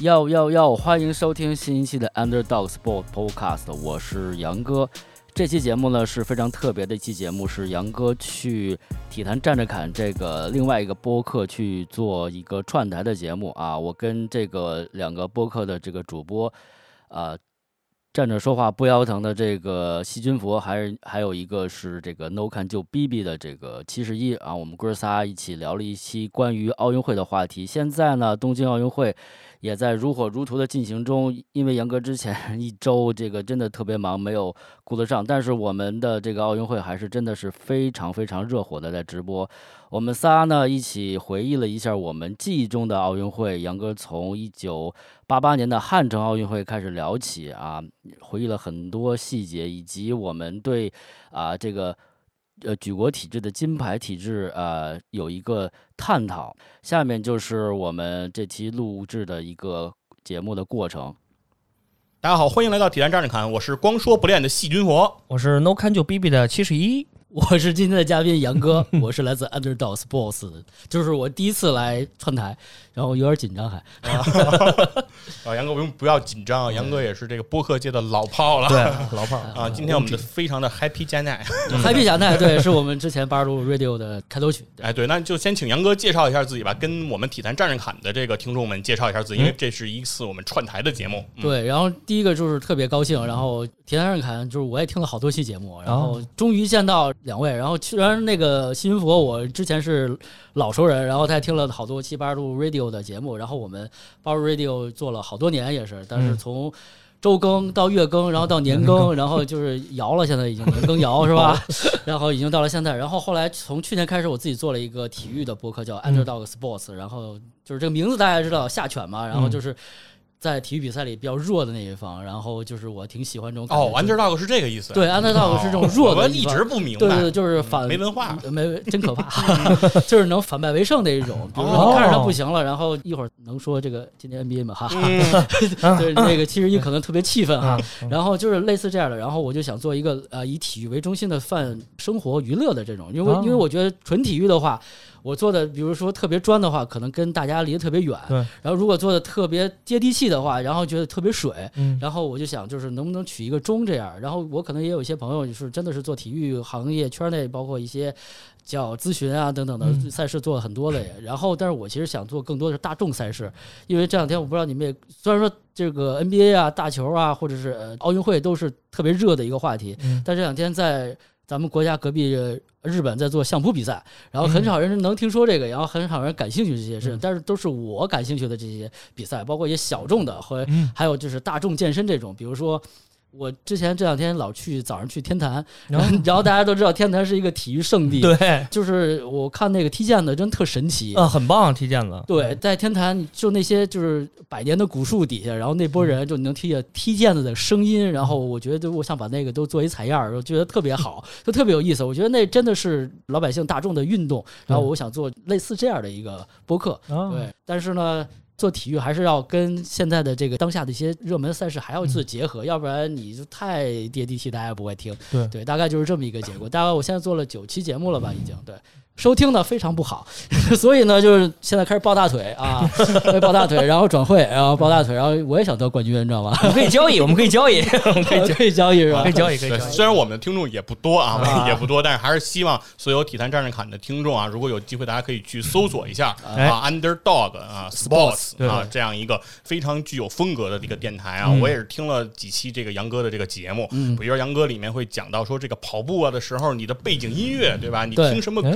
要要要！欢迎收听新一期的 Underdog Sports Podcast，我是杨哥。这期节目呢是非常特别的一期节目，是杨哥去体坛站着侃这个另外一个播客去做一个串台的节目啊。我跟这个两个播客的这个主播，啊。站着说话不腰疼的这个细菌佛，还是还有一个是这个 No 看就 B B 的这个七十一啊，我们哥仨一起聊了一期关于奥运会的话题。现在呢，东京奥运会也在如火如荼的进行中。因为杨哥之前 一周这个真的特别忙，没有顾得上，但是我们的这个奥运会还是真的是非常非常热火的在直播。我们仨呢一起回忆了一下我们记忆中的奥运会。杨哥从一九八八年的汉城奥运会开始聊起啊，回忆了很多细节，以及我们对啊这个呃举国体制的金牌体制呃有一个探讨。下面就是我们这期录制的一个节目的过程。大家好，欢迎来到体坛站着看，我是光说不练的细菌佛，我是 No Can 就 B B 的七十一。我是今天的嘉宾杨哥，我是来自 Underdog Sports，就是我第一次来串台，然后有点紧张还。啊，杨哥不用不要紧张啊，杨哥也是这个播客界的老炮了，对，老炮啊。今天我们的非常的 Happy 加奈，Happy 加奈，对，是我们之前八十度 Radio 的开头曲。哎，对，那就先请杨哥介绍一下自己吧，跟我们体坛战士侃的这个听众们介绍一下自己，因为这是一次我们串台的节目。对，然后第一个就是特别高兴，然后体坛战士侃就是我也听了好多期节目，然后终于见到。两位，然后虽然那个新佛我之前是老熟人，然后他也听了好多期八十度 Radio 的节目，然后我们 Bar Radio 做了好多年也是，但是从周更到月更，然后到年更，然后就是摇了，现在已经年更摇是吧？然后已经到了现在，然后后来从去年开始，我自己做了一个体育的播客叫 Underdog Sports，然后就是这个名字大家知道下犬嘛，然后就是。在体育比赛里比较弱的那一方，然后就是我挺喜欢这种哦，underdog 是这个意思。对，underdog 是这种弱的一直不明白。对对，就是反没文化，没真可怕，就是能反败为胜的一种。比如说你看着他不行了，然后一会儿能说这个今天 NBA 吗哈，对那个七十一可能特别气愤哈，然后就是类似这样的，然后我就想做一个呃以体育为中心的泛生活娱乐的这种，因为因为我觉得纯体育的话。我做的，比如说特别专的话，可能跟大家离得特别远。对。然后如果做的特别接地气的话，然后觉得特别水。嗯。然后我就想，就是能不能取一个中这样。然后我可能也有一些朋友，就是真的是做体育行业圈内，包括一些叫咨询啊等等的赛事做了很多的。然后，但是我其实想做更多的是大众赛事，因为这两天我不知道你们也，虽然说这个 NBA 啊、大球啊，或者是奥运会都是特别热的一个话题，但这两天在。咱们国家隔壁日本在做相扑比赛，然后很少人能听说这个，然后很少人感兴趣这些事，但是都是我感兴趣的这些比赛，包括一些小众的和还有就是大众健身这种，比如说。我之前这两天老去早上去天坛，然 后然后大家都知道天坛是一个体育圣地，对，就是我看那个踢毽子真特神奇啊，很棒踢毽子。对，在天坛就那些就是百年的古树底下，然后那波人就能听见踢毽子的声音，然后我觉得我想把那个都做一采样，我觉得特别好，就特别有意思。我觉得那真的是老百姓大众的运动，然后我想做类似这样的一个播客，对，但是呢。做体育还是要跟现在的这个当下的一些热门赛事还要做结合，要不然你就太接地气，大家不会听。对对，大概就是这么一个结果。大概我现在做了九期节目了吧，已经对。收听呢非常不好，所以呢，就是现在开始抱大腿啊，抱大腿，然后转会，然后抱大腿，然后我也想得冠军，你知道吗？我们可以交易，我们可以交易，我们可以可以交易是吧？可以交易，可以。虽然我们的听众也不多啊，也不多，但是还是希望所有体坛战士侃的听众啊，如果有机会，大家可以去搜索一下啊，Underdog 啊，Sports 啊，这样一个非常具有风格的一个电台啊。我也是听了几期这个杨哥的这个节目，比如说杨哥里面会讲到说这个跑步啊的时候，你的背景音乐对吧？你听什么歌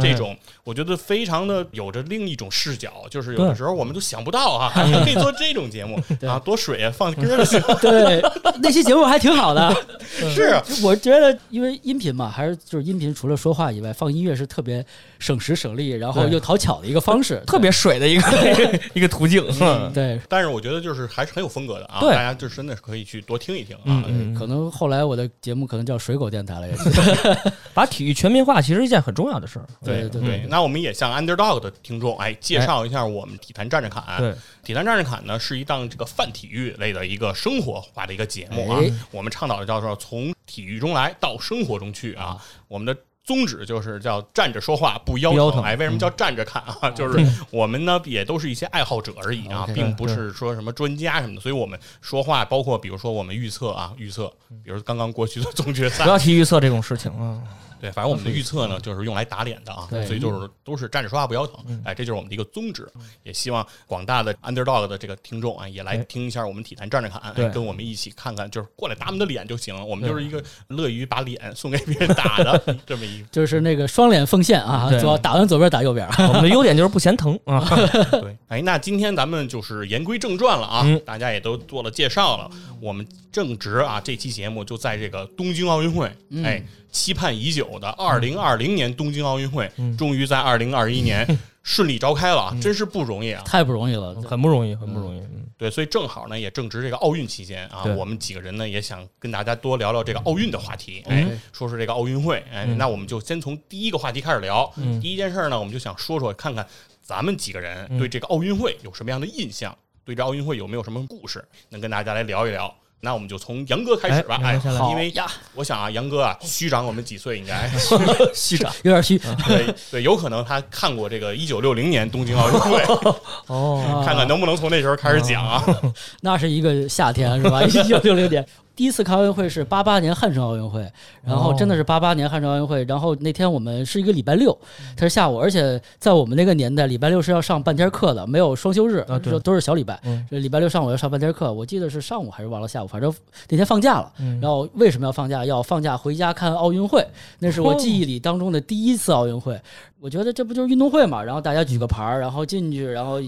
这种。我觉得非常的有着另一种视角，就是有的时候我们都想不到啊，还可以做这种节目啊，多水啊，放歌的时候，对，那期节目还挺好的。是，我觉得因为音频嘛，还是就是音频除了说话以外，放音乐是特别省时省力，然后又讨巧的一个方式，特别水的一个 一个途径。对，但是我觉得就是还是很有风格的啊，大家就真的是可以去多听一听啊。可能后来我的节目可能叫水狗电台了，也是。把体育全民化其实是一件很重要的事儿。对对对。那我们也向 Underdog 的听众哎介绍一下我们体坛站着侃。对，体坛站着侃呢是一档这个泛体育类的一个生活化的一个节目啊。我们倡导的叫做从体育中来到生活中去啊。我们的宗旨就是叫站着说话不腰疼。哎，为什么叫站着看啊？就是我们呢也都是一些爱好者而已啊，并不是说什么专家什么的。所以我们说话，包括比如说我们预测啊，预测，比如刚刚过去的总决赛，不要提预测这种事情啊。对，反正我们的预测呢，就是用来打脸的啊，所以就是都是站着说话不腰疼，哎，这就是我们的一个宗旨。也希望广大的 underdog 的这个听众啊，也来听一下我们体坛站着看，跟我们一起看看，就是过来打我们的脸就行。我们就是一个乐于把脸送给别人打的 这么一个，就是那个双脸奉献啊，主要打完左边打右边。我们的优点就是不嫌疼啊。对，哎，那今天咱们就是言归正传了啊，大家也都做了介绍了，我们正值啊，这期节目就在这个东京奥运会，哎。期盼已久的二零二零年东京奥运会，终于在二零二一年顺利召开了，真是不容易啊！太不容易了，很不容易，很不容易。对，所以正好呢，也正值这个奥运期间啊，我们几个人呢也想跟大家多聊聊这个奥运的话题，哎，说说这个奥运会。哎，那我们就先从第一个话题开始聊。第一件事呢，我们就想说说看看咱们几个人对这个奥运会有什么样的印象，对这奥运会有没有什么故事，能跟大家来聊一聊。那我们就从杨哥开始吧，哎，因为呀，我想啊，杨哥啊，虚长我们几岁应该，虚长有点虚，对对，有可能他看过这个一九六零年东京奥运会，哦，看看能不能从那时候开始讲啊，那是一个夏天是吧？一九六零年。第一次看奥运会是八八年汉城奥运会，然后真的是八八年汉城奥运会，然后那天我们是一个礼拜六，它是下午，而且在我们那个年代，礼拜六是要上半天课的，没有双休日，都都是小礼拜，这礼拜六上午要上半天课，我记得是上午还是忘了下午，反正那天放假了。然后为什么要放假？要放假回家看奥运会，那是我记忆里当中的第一次奥运会。我觉得这不就是运动会嘛？然后大家举个牌儿，然后进去，然后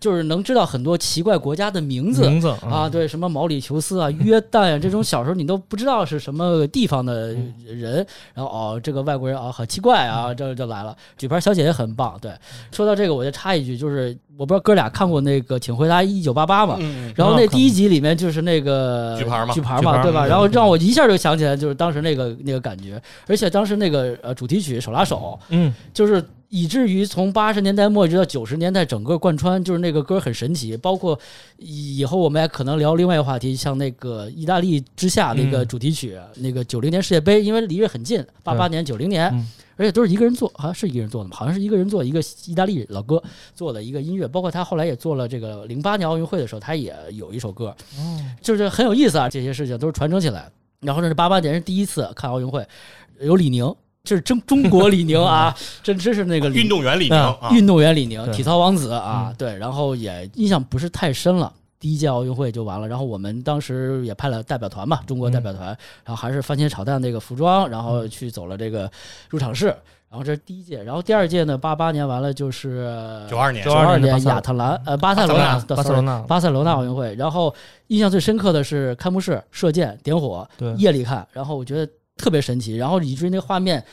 就是能知道很多奇怪国家的名字，名字啊，对，什么毛里求斯啊、约旦啊，这种小时候你都不知道是什么地方的人。然后哦，这个外国人啊，好奇怪啊，这就来了。举牌小姐姐很棒。对，说到这个，我就插一句，就是我不知道哥俩看过那个《请回答一九八八》嘛？然后那第一集里面就是那个举牌嘛，举牌嘛，对吧？然后让我一下就想起来，就是当时那个那个感觉，而且当时那个呃主题曲手拉手，嗯，就是。是以至于从八十年代末一直到九十年代，整个贯穿就是那个歌很神奇。包括以后我们也可能聊另外一个话题，像那个意大利之下那个主题曲，那个九零年世界杯，因为离着很近，八八年、九零年，而且都是一个人做，好像是一个人做的嘛，好像是一个人做一个意大利老哥做的一个音乐。包括他后来也做了这个零八年奥运会的时候，他也有一首歌，就是很有意思啊。这些事情都是传承起来。然后这是八八年是第一次看奥运会，有李宁。这是中中国李宁啊，真真是那个运动员李宁，运动员李宁，体操王子啊，对，然后也印象不是太深了。第一届奥运会就完了，然后我们当时也派了代表团嘛，中国代表团，然后还是番茄炒蛋那个服装，然后去走了这个入场式，然后这是第一届，然后第二届呢，八八年完了就是九二年，九二年亚特兰呃巴塞罗那巴塞罗那巴塞罗那。奥运会，然后印象最深刻的是开幕式射箭点火，对，夜里看，然后我觉得。特别神奇，然后以至于那画面，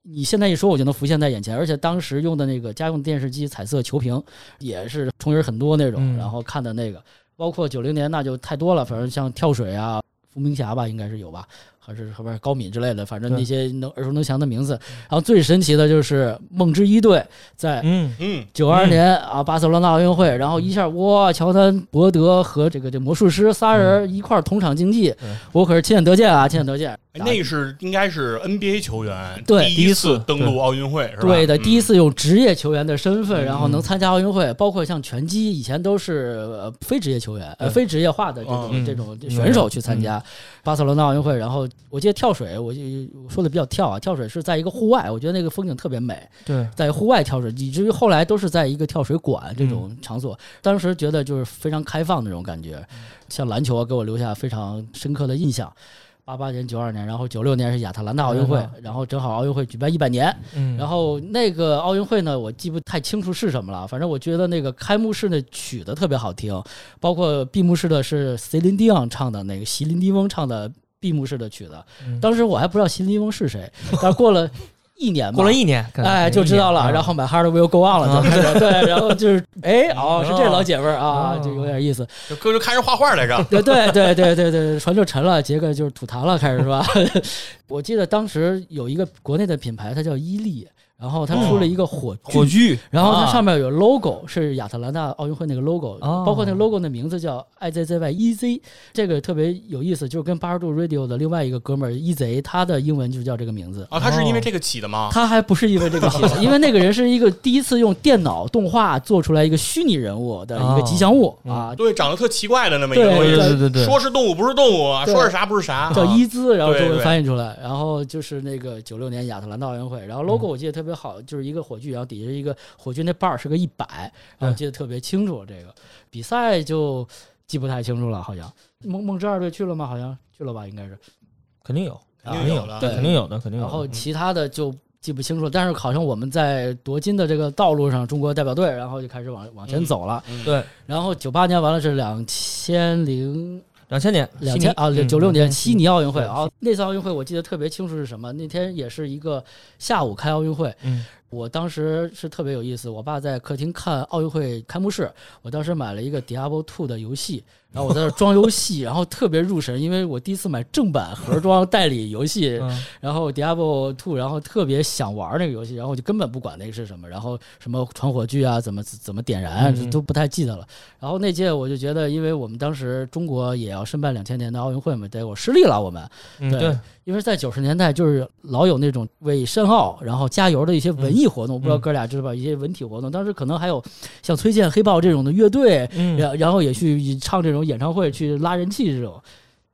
你现在一说，我就能浮现在眼前。而且当时用的那个家用电视机彩色球屏，也是重影很多那种。然后看的那个，包括九零年那就太多了，反正像跳水啊，伏明霞吧，应该是有吧。还是后边高敏之类的，反正那些能耳熟能详的名字。然后最神奇的就是梦之一队在嗯嗯九二年啊巴塞罗那奥运会，然后一下哇，乔丹、伯德和这个这魔术师仨人一块同场竞技，我可是亲眼得见啊，亲眼得见。那是应该是 NBA 球员对第一次登陆奥运会是吧？对的，第一次用职业球员的身份，然后能参加奥运会。包括像拳击，以前都是非职业球员，呃，非职业化的这种这种选手去参加巴塞罗那奥运会，然后。我记得跳水，我就说的比较跳啊。跳水是在一个户外，我觉得那个风景特别美。对，在户外跳水，以至于后来都是在一个跳水馆这种场所。当时觉得就是非常开放那种感觉，像篮球啊，给我留下非常深刻的印象。八八年、九二年，然后九六年是亚特兰大奥运会，然后正好奥运会举办一百年。嗯，然后那个奥运会呢，我记不太清楚是什么了。反正我觉得那个开幕式那曲子特别好听，包括闭幕式的是席琳迪昂唱的那个席琳迪翁唱的。闭幕式的曲子，当时我还不知道席琳翁是谁，但过了一年，过了一年，哎，就知道了。然后买《Heart Will Go On》了，就对，然后就是，哎，哦，是这老姐们儿啊，就有点意思。就哥就开始画画来着，对对对对对对，船就沉了，杰克就是吐痰了，开始是吧？我记得当时有一个国内的品牌，它叫伊利。然后他出了一个火火炬，然后它上面有 logo，是亚特兰大奥运会那个 logo，包括那个 logo 的名字叫 IZZY EZ，这个特别有意思，就是跟八十度 radio 的另外一个哥们儿 EZ，他的英文就叫这个名字。啊，他是因为这个起的吗？他还不是因为这个起的，因为那个人是一个第一次用电脑动画做出来一个虚拟人物的一个吉祥物啊，对，长得特奇怪的那么一个东西，对对对，说是动物不是动物，说是啥不是啥，叫伊兹，然后中文翻译出来，然后就是那个九六年亚特兰大奥运会，然后 logo 我记得特别好，就是一个。火炬，然后底下一个火炬，那把儿是个一百，然后记得特别清楚。这个比赛就记不太清楚了，好像梦梦之二队去了吗？好像去了吧，应该是，肯定有，肯定有的，对，肯定有的，肯定有。然后其他的就记不清楚，但是好像我们在夺金的这个道路上，中国代表队，然后就开始往往前走了。对，然后九八年完了是两千零。两千年，两千啊，九六年悉尼奥运会啊，那次奥运会我记得特别清楚是什么？那天也是一个下午开奥运会，我当时是特别有意思。我爸在客厅看奥运会开幕式，我当时买了一个《Diablo Two》的游戏。然后我在那装游戏，然后特别入神，因为我第一次买正版盒装代理游戏，然后 Diablo Two，然后特别想玩那个游戏，然后我就根本不管那个是什么，然后什么传火炬啊，怎么怎么点燃都不太记得了。然后那届我就觉得，因为我们当时中国也要申办两千年的奥运会嘛，对我失利了，我们对。因为在九十年代，就是老有那种为申奥然后加油的一些文艺活动，我不知道哥俩知道吧？一些文体活动，当时可能还有像崔健、黑豹这种的乐队，然然后也去唱这种演唱会去拉人气这种。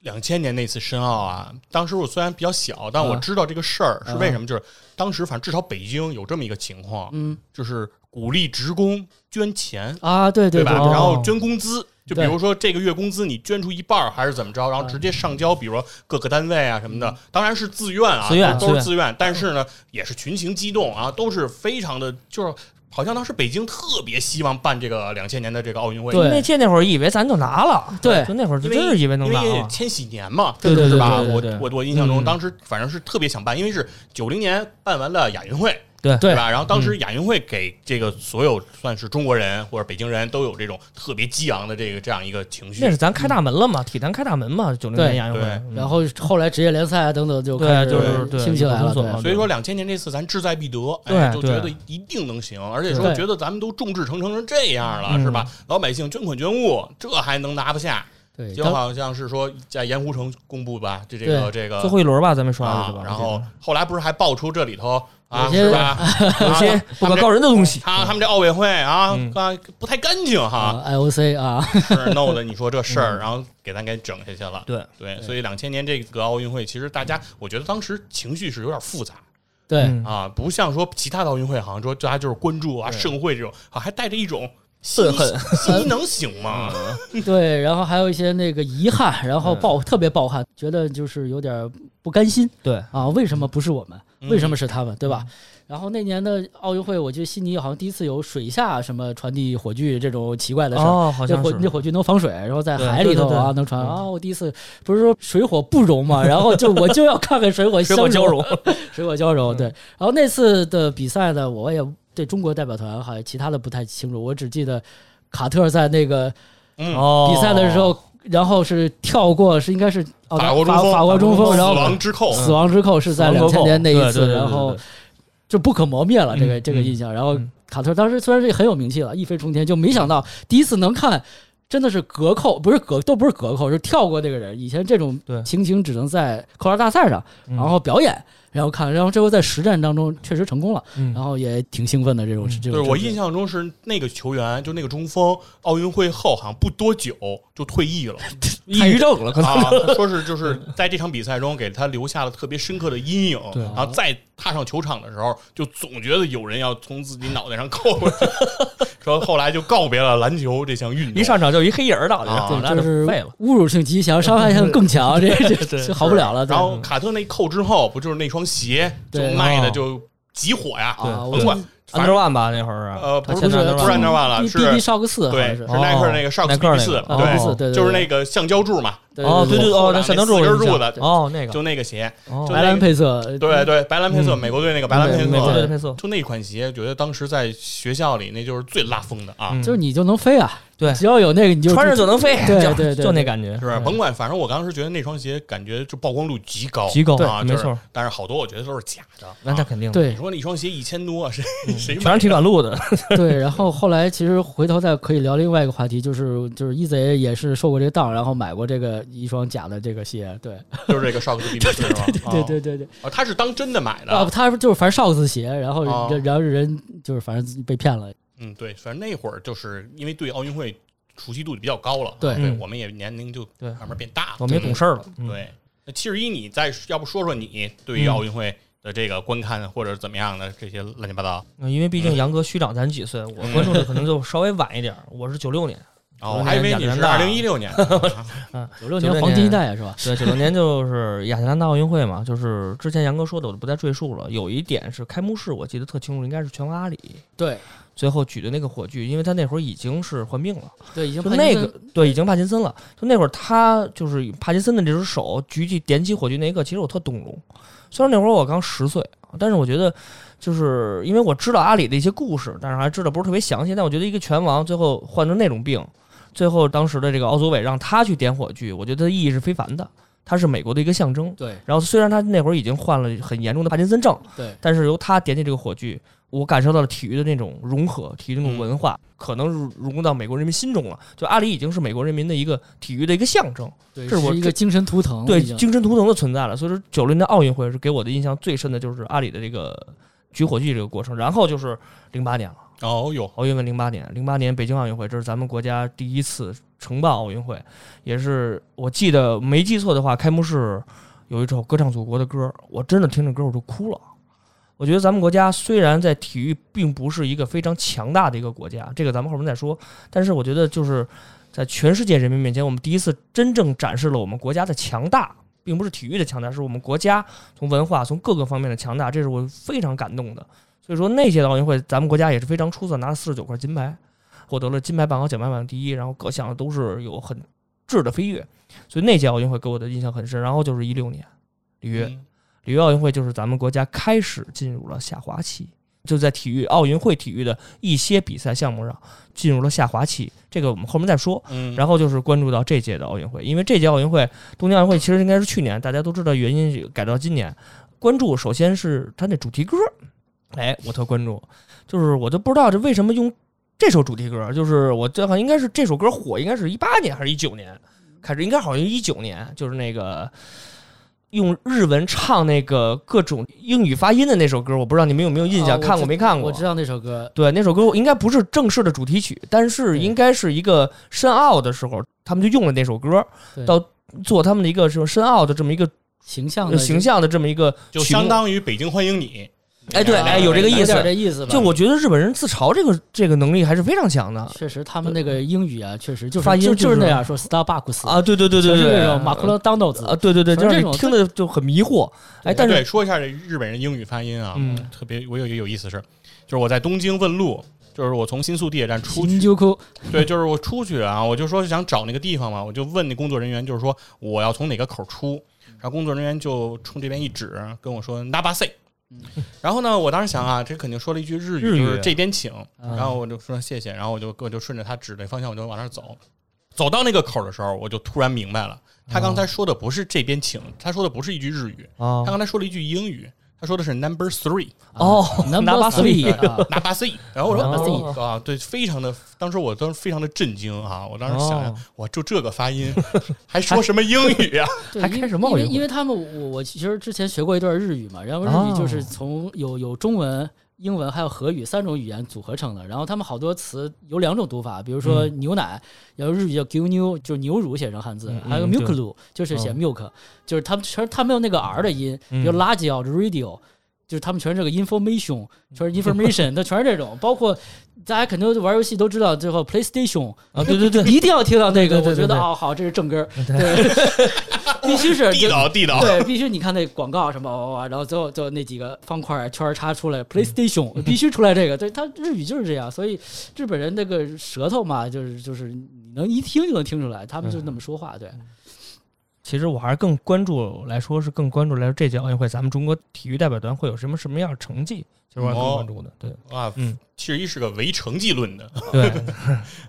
两千年那次申奥啊，当时我虽然比较小，但我知道这个事儿是为什么，就是当时反正至少北京有这么一个情况，嗯，就是鼓励职工捐钱啊，对对吧？然后捐工资。就比如说这个月工资你捐出一半儿还是怎么着，然后直接上交，比如说各个单位啊什么的，当然是自愿啊，都是自愿，但是呢也是群情激动啊，都是非常的，就是好像当时北京特别希望办这个两千年的这个奥运会，对，那届那会儿以为咱就拿了，对，就那会儿就真是以为能拿，千禧年嘛，对对对吧？我我我印象中当时反正是特别想办，因为是九零年办完了亚运会。对对吧？然后当时亚运会给这个所有算是中国人或者北京人都有这种特别激昂的这个这样一个情绪。那是咱开大门了嘛？体坛开大门嘛？九零年亚运会，然后后来职业联赛等等就开始兴起来了。所以说两千年这次咱志在必得，哎，就觉得一定能行，而且说觉得咱们都众志成城成这样了，是吧？老百姓捐款捐物，这还能拿不下？对，就好像是说在盐湖城公布吧，就这个这个最后一轮吧，咱们说啊，然后后来不是还爆出这里头。啊，是吧？有些不可告人的东西，他他们这奥委会啊啊不太干净哈，IOC 啊，是弄的。你说这事儿，然后给咱给整下去了。对对，所以两千年这个奥运会，其实大家我觉得当时情绪是有点复杂。对啊，不像说其他的奥运会，好像说大家就是关注啊盛会这种，啊还带着一种愤恨，心能行吗？对，然后还有一些那个遗憾，然后抱特别抱憾，觉得就是有点不甘心。对啊，为什么不是我们？为什么是他们，对吧？然后那年的奥运会，我记得悉尼好像第一次有水下什么传递火炬这种奇怪的事儿。哦，好像是。那火炬能防水，然后在海里头啊能传啊。我第一次不是说水火不容嘛，然后就我就要看看水火水火交融，水火交融。对。然后那次的比赛呢，我也对中国代表团好像其他的不太清楚，我只记得卡特在那个比赛的时候，然后是跳过，是应该是法国中锋，法国中锋，然后死亡之扣，死亡之扣是在两千年那一次，然后。就不可磨灭了，这个这个印象。然后卡特当时虽然是很有名气了，一飞冲天，就没想到第一次能看，真的是隔扣，不是隔，都不是隔扣，是跳过这个人。以前这种情形只能在扣篮大赛上，然后表演。然后看，然后这回在实战当中确实成功了，然后也挺兴奋的。这种这种，对我印象中是那个球员，就那个中锋，奥运会后好像不多久就退役了，抑郁症了，可能 说是就是在这场比赛中给他留下了特别深刻的阴影。然后再踏上球场的时候，就总觉得有人要从自己脑袋上扣过去。说后来就告别了篮球这项运动，一上场就一黑影儿倒这就是废了侮辱性极强，伤害性更强，这这这好不了了。然后卡特那扣之后，不就是那双鞋就卖的就极火呀？甭管。安德万吧，那会儿是。呃，不是不是不是安德万了，是 B B 少克四，对，是耐克那个少克四，对，就是那个橡胶柱嘛，哦，对对哦，那山东四根柱的，哦，那个就那个鞋，白蓝配色，对对，白蓝配色，美国队那个白蓝配色，美国队的配色，就那款鞋，觉得当时在学校里那就是最拉风的啊，就是你就能飞啊。对，只要有那个，你就穿着就能飞，对对对，就那感觉，是吧？甭管，反正我当时觉得那双鞋感觉就曝光度极高，极高啊，没错。但是好多我觉得都是假的，那那肯定。对，你说那一双鞋一千多，谁 谁全是铁管路的？对。然后后来其实回头再可以聊另外一个话题，就是就是一贼也是受过这个当，然后买过这个一双假的这个鞋，对，就是这个少克斯 是吧？对对对对。哦，他是当真的买的啊？他就是反正少克斯鞋，然后然后人就是反正被骗了。嗯，对，反正那会儿就是因为对奥运会。熟悉度就比较高了，对，我们也年龄就对慢慢变大了，我们也懂事儿了。对，那七十一，你再要不说说你对于奥运会的这个观看或者怎么样的这些乱七八糟？因为毕竟杨哥虚长咱几岁，我关注的可能就稍微晚一点。我是九六年，哦，我还以为你是二零一六年，嗯，九六年黄金一代是吧？对，九六年就是亚特兰大奥运会嘛，就是之前杨哥说的，我就不再赘述了。有一点是开幕式，我记得特清楚，应该是拳王阿里。对。最后举的那个火炬，因为他那会儿已经是患病了，对，已经那个对，已经帕金森了。就那会儿他就是帕金森的这只手举起点起火炬那一刻，其实我特动容。虽然那会儿我刚十岁，但是我觉得就是因为我知道阿里的一些故事，但是还知道不是特别详细。但我觉得一个拳王最后患成那种病，最后当时的这个奥组委让他去点火炬，我觉得意义是非凡的。他是美国的一个象征。对。然后虽然他那会儿已经患了很严重的帕金森症，对，但是由他点起这个火炬。我感受到了体育的那种融合，体育那种文化，可能融入到美国人民心中了。就阿里已经是美国人民的一个体育的一个象征，这是我一个精神图腾，对精神图腾的存在了。所以说，九零年奥运会是给我的印象最深的，就是阿里的这个举火炬这个过程。然后就是零八年了，哦哟，奥运会零八年，零八年北京奥运会，这是咱们国家第一次承办奥运会，也是我记得没记错的话，开幕式有一首歌唱祖国的歌，我真的听着歌我就哭了。我觉得咱们国家虽然在体育并不是一个非常强大的一个国家，这个咱们后面再说。但是我觉得就是在全世界人民面前，我们第一次真正展示了我们国家的强大，并不是体育的强大，是我们国家从文化从各个方面的强大，这是我非常感动的。所以说那届的奥运会，咱们国家也是非常出色，拿了四十九块金牌，获得了金牌榜和奖牌榜第一，然后各项都是有很质的飞跃。所以那届奥运会给我的印象很深。然后就是一六年里约。里约奥运会就是咱们国家开始进入了下滑期，就在体育奥运会体育的一些比赛项目上进入了下滑期。这个我们后面再说。嗯，然后就是关注到这届的奥运会，因为这届奥运会东京奥运会其实应该是去年，大家都知道原因改到今年。关注首先是它那主题歌，哎，我特关注，就是我都不知道这为什么用这首主题歌，就是我这好像应该是这首歌火，应该是一八年还是一九年开始，应该好像一九年，就是那个。用日文唱那个各种英语发音的那首歌，我不知道你们有没有印象，看过没看过？我知道那首歌。对，那首歌应该不是正式的主题曲，但是应该是一个申奥的时候，他们就用了那首歌，到做他们的一个什么申奥的这么一个形象的形象的这么一个，就相当于北京欢迎你。哎，对，哎，有这个意思，有这意思。就我觉得日本人自嘲这个这个能力还是非常强的。确实，他们那个英语啊，确实就是发音就是那样说，Starbucks 啊，对对对对对，那种马克罗当道子啊，对对对，就是听的就很迷惑。哎，但是说一下这日本人英语发音啊，特别我有一个有意思是，就是我在东京问路，就是我从新宿地铁站出去，对，就是我出去啊，我就说想找那个地方嘛，我就问那工作人员，就是说我要从哪个口出，然后工作人员就冲这边一指，跟我说 Nabase。然后呢，我当时想啊，这肯定说了一句日语，就是这边请。然后我就说谢谢，然后我就我就顺着他指的方向，我就往那走。走到那个口的时候，我就突然明白了，他刚才说的不是这边请，他说的不是一句日语，他刚才说了一句英语。他说的是 number three 哦，number three，number three，然后我说啊，对，非常的，当时我当时非常的震惊啊，我当时想，想，哇，就这个发音，还说什么英语呀？还开什么？因为因为他们，我我其实之前学过一段日语嘛，然后日语就是从有有中文。英文还有俄语三种语言组合成的，然后他们好多词有两种读法，比如说牛奶，然后日语叫 g new，就是牛乳写成汉字，还有 milk 乳，就是写 milk，就是他们全他没有那个 r 的音，比如垃圾啊 radio。就是他们全是这个 information，全是 information，它全是这种。包括大家肯定玩游戏都知道，最后 PlayStation 啊，对对对，一定要听到那个。我觉得哦，好，这是正根儿，对，必须是地道地道。对，必须你看那广告什么哇哇，然后最后就那几个方块圈插出来，PlayStation 必须出来这个。对，他日语就是这样，所以日本人那个舌头嘛，就是就是你能一听就能听出来，他们就那么说话。对，其实我还是更关注来说是更关注来说这届奥运会咱们中国体育代表团会有什么什么样的成绩，其实我还更关注的。对啊，嗯，其实一是个唯成绩论的，对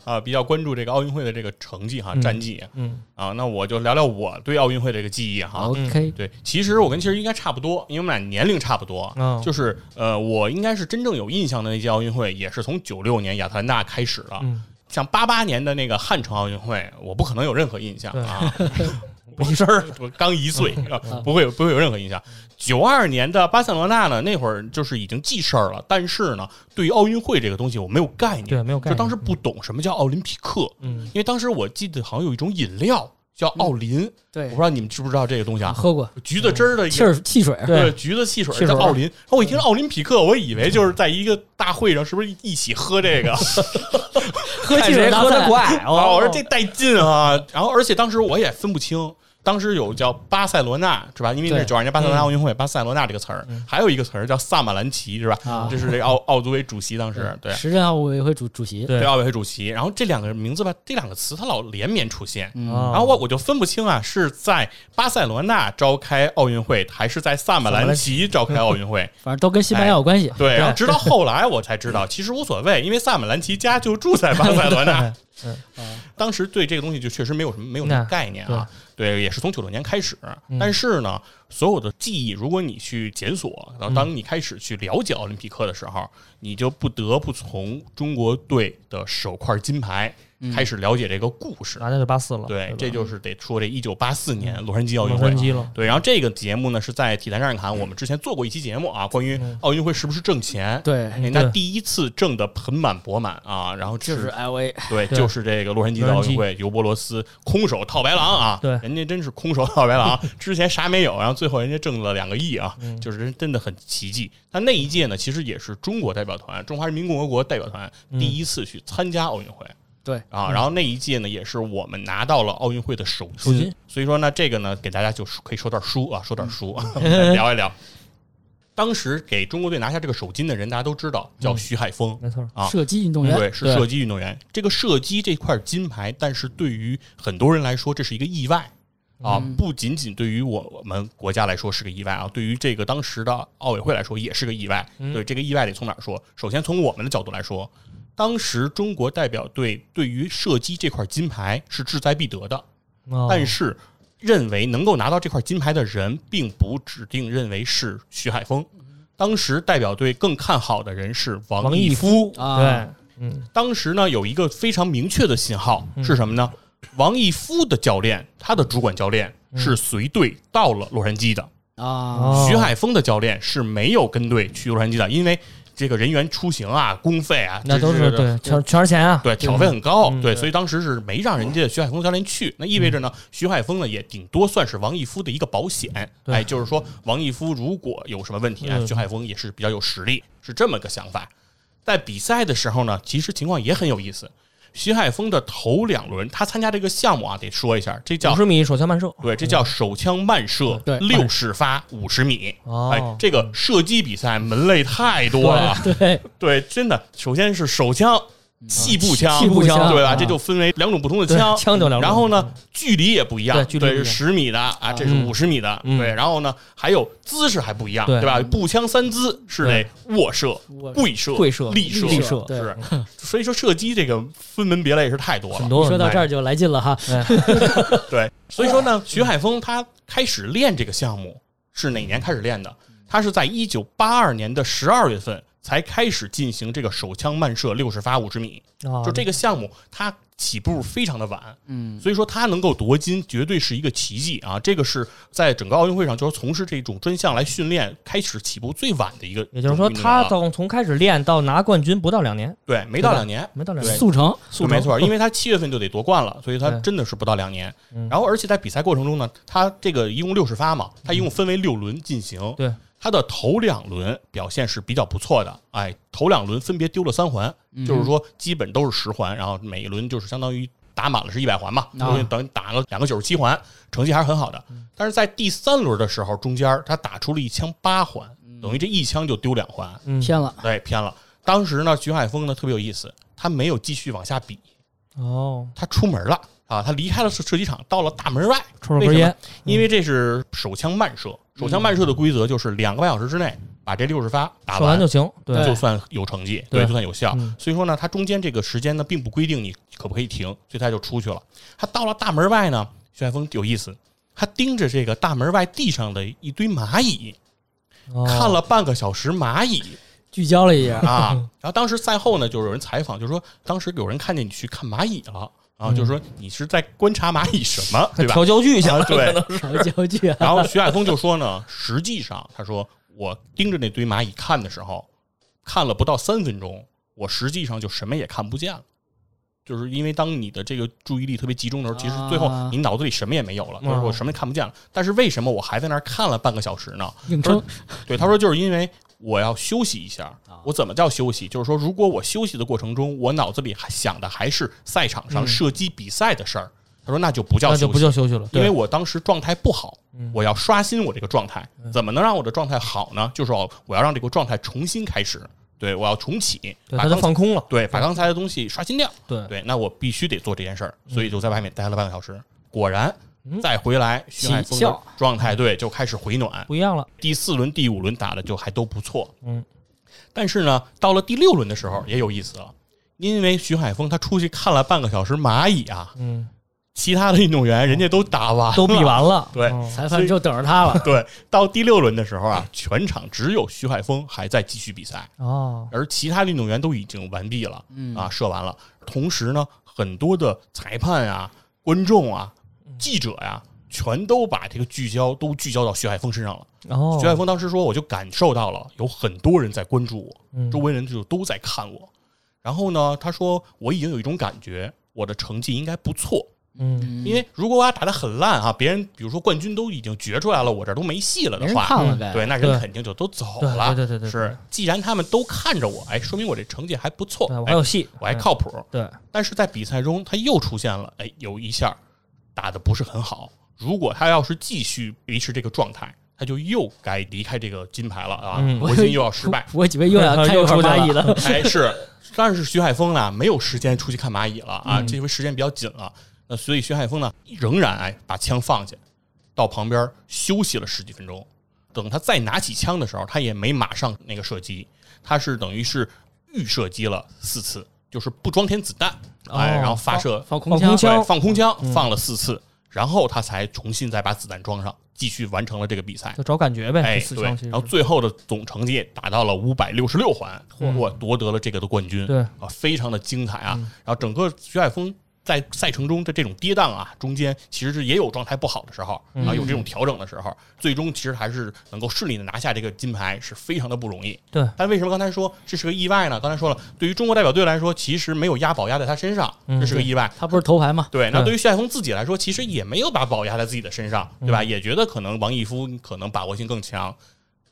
啊，比较关注这个奥运会的这个成绩哈，嗯战绩嗯啊。那我就聊聊我对奥运会这个记忆哈。OK，对，其实我跟其实应该差不多，因为我们俩年龄差不多。嗯就是呃，我应该是真正有印象的那届奥运会，也是从九六年亚特兰大开始了。嗯，像八八年的那个汉城奥运会，我不可能有任何印象啊，没事儿。我刚一岁，啊不会有不会有任何印象。九二年的巴塞罗那呢，那会儿就是已经记事儿了，但是呢，对于奥运会这个东西我没有概念，对没有概念就当时不懂什么叫奥林匹克，嗯因为当时我记得好像有一种饮料叫奥林，对我不知道你们知不知道这个东西啊，喝过橘子汁儿的一气个。儿汽水，对对，橘子汽水汽水叫奥林。我一听奥林匹克，我以为就是在一个大会上，是不是一起喝这个？喝汽看谁喝的快！我说这带劲啊！然后而且当时我也分不清，当时有叫巴塞罗那是吧？因为那是对九二年巴塞罗那奥运会，巴塞罗那这个词儿，还有一个词儿叫萨马兰奇是吧？啊这是这个奥奥组委主席当时对。时任奥委会主主席，对对奥委会主席，然后这两个名字吧，这两个词它老连绵出现，然后我我就分不清啊，是在巴塞罗那召开奥运会，还是在萨马兰奇召开奥运会？反正都跟西班牙有关系。对，然后直到后来我才知道，其实无所谓，因为萨马兰奇家就住在巴塞罗那。嗯。当时对这个东西就确实没有什么没有什么概念啊，对，也是从九六年开始，嗯。但是呢，所有的记忆，如果你去检索，然嗯后当你开始去了解奥林匹克的时候，你就不得不从中国队的首块金牌开始了解这个故事。啊，那就八四了。对，吧这就是得说这一九八四年洛杉矶奥运会洛杉。矶了。对，然后这个节目呢是在体坛战士侃，我们之前做过一期节目啊，关于嗯奥运会是不是挣钱。对，哎那第一次挣得盆满钵满啊，然后就是 L A，对，就是这个洛杉矶的奥运会，尤伯罗斯空手套白狼啊，对人家真是空手套白狼，之前啥没有，然后最后人家挣了两个亿啊，嗯就是真真的很奇迹。那那一届呢，其实也是中国代表团，中华人民共和国代表团嗯第一次去参加奥运会。对啊，然后那一届呢，也是我们拿到了奥运会的首首金所以说呢，这个呢，给大家就可以说点书啊，说点书，聊一聊。当时给中国队拿下这个首金的人，大家都知道，叫徐海峰。没错。啊射击运动员，对，是射击运动员。这个射击这块金牌，但是对于很多人来说，这是一个意外啊！嗯不仅仅对于我们国家来说是个意外啊，对于这个当时的奥委会来说也是个意外。嗯对这个意外得从哪儿说？首先从我们的角度来说，当时中国代表队对于射击这块金牌是志在必得的，哦但是认为能够拿到这块金牌的人，并不指定认为是徐海峰。当时代表队更看好的人是王王义义夫啊，对，嗯，当时呢，有一个非常明确的信号是什么呢？王义夫的教练，他的主管教练是随队到了洛杉矶的，啊，哦徐海峰的教练是没有跟队去洛杉矶的，因为这个人员出行啊、公费啊，那都是对，全全是钱啊。对，挑费很高，对，所以当时是没让人家徐海峰教练去，那意味着呢，徐海峰呢也顶多算是王义夫的一个保险，对。哎，就是说王义夫如果有什么问题啊，嗯。徐海峰也是比较有实力，是这么个想法。在比赛的时候呢，其实情况也很有意思。徐海峰的头两轮，他参加这个项目啊，得说一下，这叫五十米手枪慢射。对，这叫手枪慢射，对六十发五十米。哦哎，这个射击比赛门类太多了，对，对，真的，首先是手枪、气步枪，气步枪对吧？啊这就分为两种不同的枪。枪就两种。然后呢，距离也不一样，对是十米的啊，这是嗯五十米的，嗯对。然后呢，还有姿势还不一样，对对吧？步枪三姿是那卧射、跪射、跪射立射、立射是。所以说射击这个分门别类是太多了很，多一说到这儿就来劲了哈，对。所以说呢，徐海峰他开始练这个项目是哪年开始练的？他是在一九八二年的十二月份才开始进行这个手枪慢射六十发五十米。啊就这个项目，它起步非常的晚，嗯，所以说它能够夺金，绝对是一个奇迹啊！这个是在整个奥运会上，就是从事这种专项来训练，开始起步最晚的一个。也就是说，他从从开始练到拿冠军不到两年，对没到两年，没到两年。速成，速没错，因为他七月份就得夺冠了，所以他真的是不到两年嗯。然后，而且在比赛过程中呢，他这个一共六十发嘛，他一共分为六轮进行。对，他的头两轮表现是比较不错的，哎，头两轮分别丢了三环，就是说基本都是十环，然后每一轮就是相当于打满了是一百环嘛，啊。所以等于打了两个九十七环，成绩还是很好的。但是在第三轮的时候，中间他打出了一枪八环，等于这一枪就丢两环，嗯，偏了，对，偏了。当时呢，徐海峰呢特别有意思，他没有继续往下比，哦，他出门了啊，他离开了射射击场，到了大门外，抽了根烟，因为这是手枪慢射，手枪慢射的规则就是两个半小时之内把这六十发打完就行，对，就算有成绩，对，就算有效。所以说呢，他中间这个时间呢，并不规定你可不可以停，所以他就出去了。他到了大门外呢，徐海峰有意思，他盯着这个大门外地上的一堆蚂蚁，看了半个小时蚂蚁。聚焦了一下啊，然后当时赛后呢，就有人采访，就说当时有人看见你去看蚂蚁了，然后就说你是在观察蚂蚁什么，对吧？调焦距去了，对，调焦距。然后徐海峰就说呢，实际上他说我盯着那堆蚂蚁看的时候，看了不到三分钟，我实际上就什么也看不见了，就是因为当你的这个注意力特别集中的时候，其实最后你脑子里什么也没有了，就是我什么也看不见了。但是为什么我还在那儿看了半个小时呢？硬撑。对，他说就是因为。我要休息一下，我怎么叫休息？就是说，如果我休息的过程中，我脑子里还想的还是赛场上射击比赛的事儿，他说那就不叫那就不叫休息了，因为我当时状态不好，我要刷新我这个状态。怎么能让我的状态好呢？就是我我要让这个状态重新开始，对我要重启，把它放空了，对，把刚才的东西刷新掉，对。对，那我必须得做这件事儿，所以就在外面待了半个小时，果然。再回来，徐海峰的状态对就开始回暖，不一样了。第四轮、第五轮打的就还都不错，嗯。但是呢，到了第六轮的时候也有意思了，因为徐海峰他出去看了半个小时蚂蚁啊，嗯，其他的运动员人家都打完，都比完了，对，裁判就等着他了。对，到第六轮的时候啊，全场只有徐海峰还在继续比赛，哦，而其他运动员都已经完毕了，嗯。啊，射完了。同时呢，很多的裁判啊、观众啊。记者呀，全都把这个聚焦都聚焦到徐海峰身上了。哦，徐海峰当时说，我就感受到了有很多人在关注我，周围人就都在看我。然后呢，他说我已经有一种感觉，我的成绩应该不错。嗯，因为如果我打的很烂啊，别人比如说冠军都已经决出来了，我这都没戏了的话，对，那人肯定就都走了。对对对，是，既然他们都看着我，哎，说明我这成绩还不错，我还有戏，我还靠谱。对，但是在比赛中，他又出现了，哎，有一下。打的不是很好，如果他要是继续维持这个状态，他就又该离开这个金牌了啊！国金又要失败，我以为又要 看蚂蚁了。哎，是，但是徐海峰呢，没有时间出去看蚂蚁了啊，这回时间比较紧了。那所以徐海峰呢，仍然哎把枪放下，到旁边休息了十几分钟。等他再拿起枪的时候，他也没马上那个射击，他是等于是预射击了四次。就是不装填子弹，哎，然后发射放空枪，放空枪放了四次，然后他才重新再把子弹装上，继续完成了这个比赛。就找感觉呗，哎，对。然后最后的总成绩达到了五百六十六环，我夺得了这个的冠军，对啊，非常的精彩啊。然后整个徐海峰。在赛程中的这种跌宕啊，中间其实是也有状态不好的时候啊，有这种调整的时候，最终其实还是能够顺利的拿下这个金牌，是非常的不容易。对，但为什么刚才说这是个意外呢？刚才说了，对于中国代表队来说，其实没有压宝压在他身上，这是个意外。他不是头牌吗？对，那对于谢海峰自己来说，其实也没有把宝压在自己的身上，对吧？也觉得可能王义夫可能把握性更强。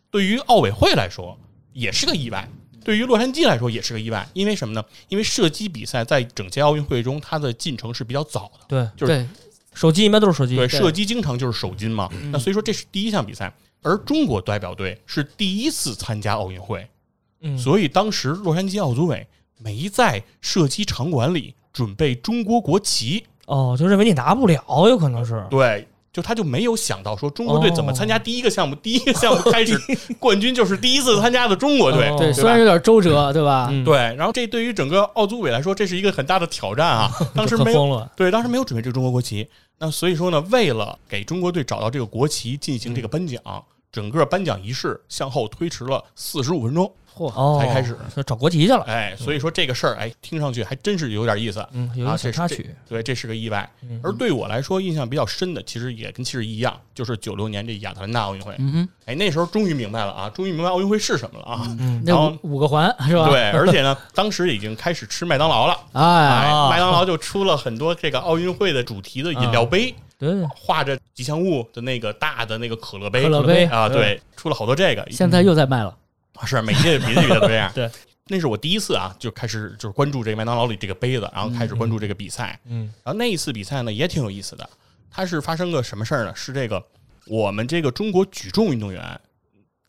对于奥委会来说，也是个意外。对于洛杉矶来说也是个意外，因为什么呢？因为射击比赛在整届奥运会中，它的进程是比较早的。对，就是手机一般都是手机。对，射击经常就是手金嘛。那所以说这是第一项比赛，而中国代表队是第一次参加奥运会，所以当时洛杉矶奥组委没在射击场馆里准备中国国旗。哦，就认为你拿不了，有可能是对。就他就没有想到说中国队怎么参加第一个项目，第一个项目开始 冠军就是第一次参加的中国队，对，虽然有点周折，对吧？对，然后这对于整个奥组委来说，这是一个很大的挑战啊。当时没有，对，当时没有准备这个中国国旗，那所以说呢，为了给中国队找到这个国旗进行这个颁奖，整个颁奖仪式向后推迟了四十五分钟。嚯！才开始找国旗去了，哎，所以说这个事儿，哎，听上去还真是有点意思，嗯，有点插曲，对，这是个意外。而对我来说，印象比较深的，其实也跟其实一样，就是九六年这亚特兰大奥运会，嗯哎，那时候终于明白了啊，终于明白奥运会是什么了啊，然后五个环是吧？对，而且呢，当时已经开始吃麦当劳了，哎，麦当劳就出了很多这个奥运会的主题的饮料杯，对，画着吉祥物的那个大的那个可乐杯，可乐杯啊，对，出了好多这个，现在又在卖了。是每届每届比赛都这样。对，那是我第一次啊，就开始就是关注这个麦当劳里这个杯子，然后开始关注这个比赛。嗯，然后那一次比赛呢也挺有意思的。它是发生个什么事儿呢？是这个我们这个中国举重运动员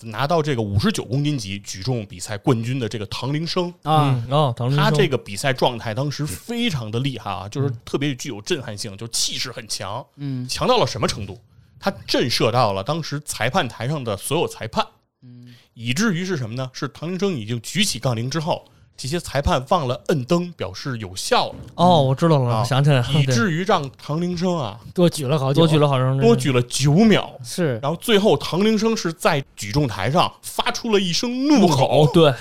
拿到这个五十九公斤级举重比赛冠军的这个唐铃声啊，哦，唐铃声，他这个比赛状态当时非常的厉害啊，就是特别具有震撼性，就气势很强，嗯强到了什么程度？他震慑到了当时裁判台上的所有裁判，嗯以至于是什么呢？是唐铃声已经举起杠铃之后，这些裁判忘了摁灯，表示有效了，哦，我知道了，啊想起来了，以至于让唐铃声啊多举了好久，多举了好长时间，多举了九秒。是。然后最后，唐铃声是在举重台上发出了一声怒吼，对，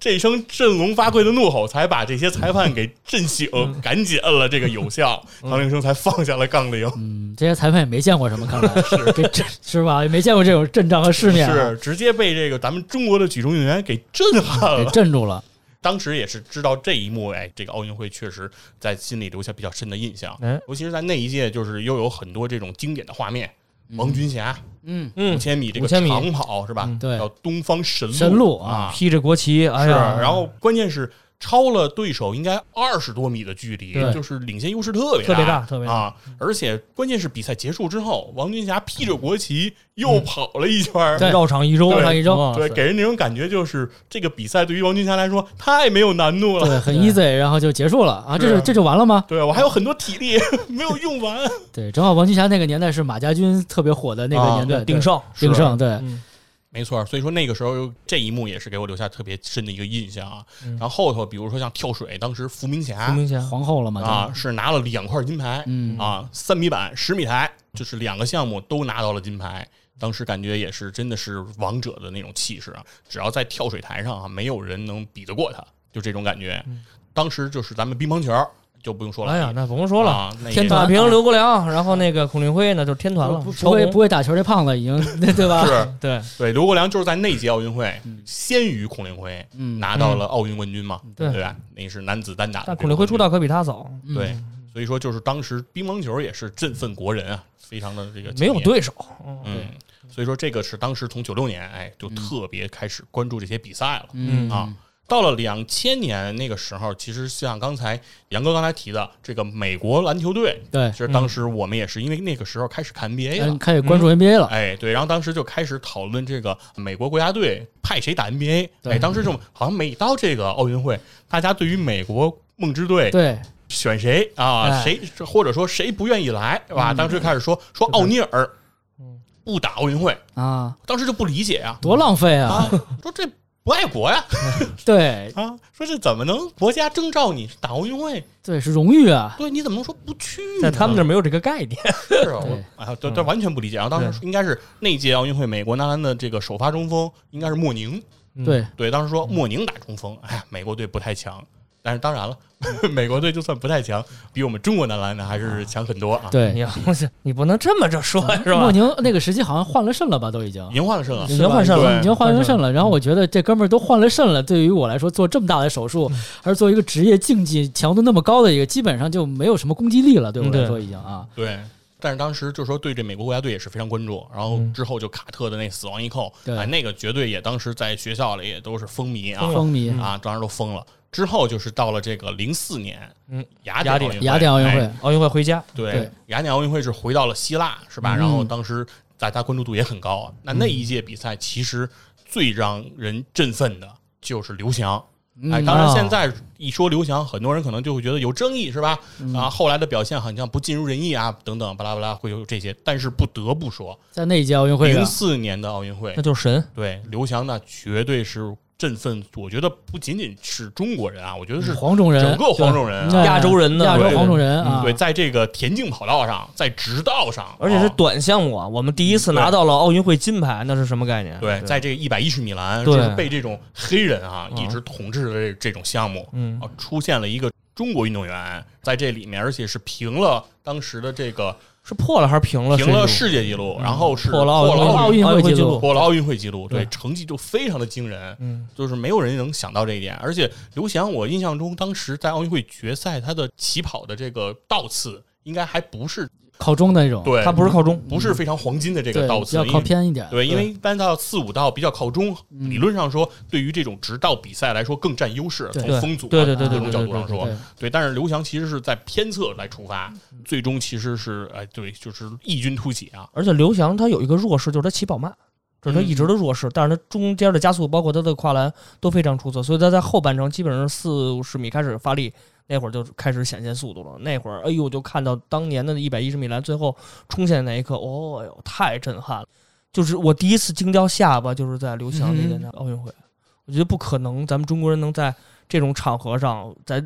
这声振聋发聩的怒吼才把这些裁判给震醒，嗯赶紧摁了这个有效，唐铃声才放下了杠铃。嗯，这些裁判也没见过什么，看 来是给震是吧？也没见过这种阵仗和世面啊，是直接被这个咱们中国的举重运动员给震撼给了。镇住了。当时也是知道这一幕，哎，这个奥运会确实在心里留下比较深的印象。哎，尤其是在那一届，就是又有很多这种经典的画面，王军霞嗯，五嗯，千米这个长跑是吧？嗯对。叫东方神路。神鹿啊，披着国旗，哎是。呀，然后关键是超了对手应该二十多米的距离，对。就是领先优势特别特别大特别大。啊！而且关键是比赛结束之后，王军霞披着国旗又跑了一圈。绕场一周，绕场一周。对，给人那种感觉就是这个比赛对于王军霞来说太没有难度了。对，很 easy，然后就结束了。啊，这就这就完了吗？对我还有很多体力 没有用完。对，正好王军霞那个年代是马家军特别火的那个啊。年代，鼎盛，鼎盛，对，嗯没错，所以说那个时候这一幕也是给我留下特别深的一个印象啊。嗯然后后头比如说像跳水，当时伏明霞，伏明霞，皇后了嘛，啊是拿了两块金牌，嗯啊三米板、十米台，就是两个项目都拿到了金牌。当时感觉也是真的是王者的那种气势啊！只要在跳水台上啊，没有人能比得过他，就这种感觉。当时就是咱们乒乓球就不用说了，嗯哎呀，那不用说了，天团马平、刘国梁，然后那个孔令辉，呢就是天团了。不，会不会打球这胖子已经 对吧？是。对，对刘国梁就是在那届奥运会嗯。先于孔令辉嗯。拿到了奥运冠军嘛，对。对吧？那是男子单打但孔令辉出道可比他早，嗯。对，所以说就是当时乒乓球也是振奋国人啊，非常的这个没有，对手，嗯，所以说这个是当时从九六年哎就特别开始关注这些比赛了。嗯。啊到了两千年那个时候，其实像刚才杨哥刚才提的这个美国篮球队，对其，实当时我们也是因为那个时候开始看 NBA 嗯，了，开始关注 NBA 了，哎，对，然后当时就开始讨论这个美国国家队派谁打 NBA，哎，当时这种好像每到这个奥运会，大家对于美国梦之队对，选谁啊，哎。谁或者说谁不愿意来，是吧？嗯当时开始说说奥尼尔不打奥运会，啊，当时就不理解啊，多浪费啊！啊，说这不爱国呀，对啊，说这怎么能国家征召你打奥运会？对，是荣誉啊！对，你怎么能说不去呢？在他们那儿没有这个概念，是啊，我对啊，对对，完全不理解。然后当时应该是那届奥运会，美国男篮的这个首发中锋应该是莫宁，嗯对，对，当时说莫宁打中锋，哎呀，美国队不太强。但是当然了，美国队就算不太强，比我们中国男篮呢还是强很多啊。对，你不是你不能这么着说，是吧？莫宁那个时期好像换了肾了吧，都已经。已。经换了肾了。已，经换肾了，已经换了肾了，然后我觉得这哥们儿都换了肾了，对于我来说做这么大的手术，还是做一个职业竞技强度那么高的一个，基本上就没有什么攻击力了，对我来说已经啊，对。但是当时就说对这美国国家队也是非常关注，然后嗯之后就卡特的那死亡一扣，对。哎，那个绝对也当时在学校里也都是风靡啊，风靡。啊，当时都疯了。之后就是到了这个零四年，嗯，雅雅典典奥运，雅典奥运会哎，奥运会回家，对对，雅典奥运会是回到了希腊，是吧？嗯然后当时大家关注度也很高啊。那那一届比赛其实最让人振奋的就是刘翔。哎，嗯当然啊现在一说刘翔，很多人可能就会觉得有争议，是吧？嗯啊，后来的表现好像不尽如人意啊，等等，巴拉巴拉会有这些。但是不得不说，在那一届奥运会零上，四年的奥运会那，就是神，对刘翔那绝对是振奋。我觉得不仅仅是中国人啊，我觉得是黄种人整，个黄种人啊。亚洲人呢对亚洲黄种人啊，对，在这个田径跑道上，在直道上，而且是啊。短项目啊，我们第一次拿到了奥运会金牌，那是什么概念？对，在这个一百一十米栏，就是被这种黑人啊嗯。一直统治的这这种项目，嗯。啊，出现了一个中国运动员在这里面，而且是平了当时的这个是破了还是平了？平了世世界纪录，然后是破了奥运会纪录破了奥运会纪录，对，对成绩就非常的惊人，嗯，就是没有人能想到这一点。而且刘翔，我印象中当时在奥运会决赛，他的起跑的这个倒刺应该还不是靠中的那种，对，它不是靠中，不是非常黄金的这个倒刺，要靠偏一点，对，因为一般到四五道比较靠中，嗯理论上说，对于这种直道比赛来说更占优势。从风阻啊对对对各种角度上说对，对。但是刘翔其实是在偏侧来出发，最终其实是哎，对，就是异军突起啊。而且刘翔他有一个弱势，就是他起跑慢，这是他一直的弱势。但是他中间的加速，包括他的跨栏都非常出色，所以他在后半程基本上四五十米开始发力，那会儿就开始显现速度了。那会儿，哎呦，就看到当年的一百一十米栏最后冲线那一刻，哦哟，太震撼了！就是我第一次惊掉下巴，就是在刘翔那年的奥运会。我觉得不可能，咱们中国人能在这种场合上，在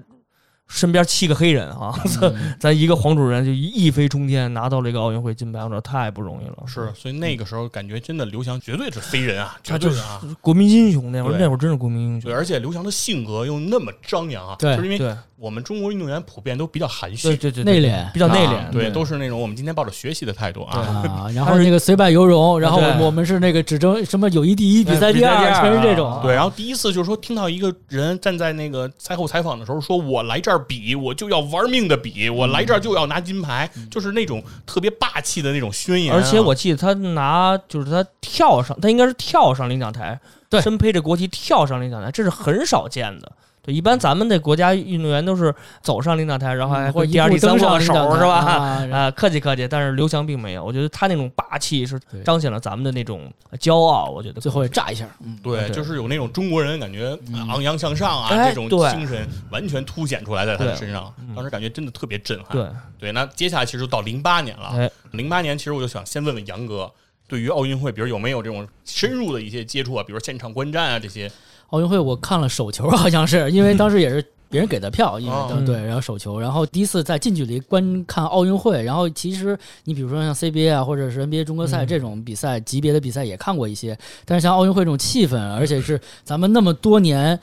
身边七个黑人啊，咱一个黄种人就一飞冲天拿到了一个奥运会金牌，我说太不容易了。是，所以那个时候感觉真的刘翔绝对是飞人啊，他就是啊国民英雄那会儿，那会儿真是国民英雄。对，而且刘翔的性格又那么张扬啊，就是因为。我们中国运动员普遍都比较含蓄，对对内敛，比较内敛，对，都是那种我们今天抱着学习的态度啊。然后那个虽败犹荣，然后我们是那个只争什么友谊第一，比赛第二，全是这种。对，然后第一次就是说听到一个人站在那个赛后采访的时候说：“我来这儿比，我就要玩命的比，我来这儿就要拿金牌。”就是那种特别霸气的那种宣言。而且我记得他拿，就是他跳上，他应该是跳上领奖台，对，身披着国旗跳上领奖台，这是很少见的。对，一般咱们的国家运动员都是走上领奖台，然后还会第二、第三握手，是吧？啊，客气客气。但是刘翔并没有，我觉得他那种霸气是彰显了咱们的那种骄傲。我觉得最后也炸一下，对，就是有那种中国人感觉昂扬向上啊，这种精神完全凸显出来在他的身上。当时感觉真的特别震撼。对对，那接下来其实到零八年了。零八年其实我就想先问问杨哥，对于奥运会，比如有没有这种深入的一些接触啊，比如现场观战啊这些。奥运会我看了手球，好像是因为当时也是别人给的票，因为对，然后手球，然后第一次在近距离观看奥运会，然后其实你比如说像 CBA 啊，或者是 NBA 中国赛这种比赛级别的比赛也看过一些，但是像奥运会这种气氛，而且是咱们那么多年。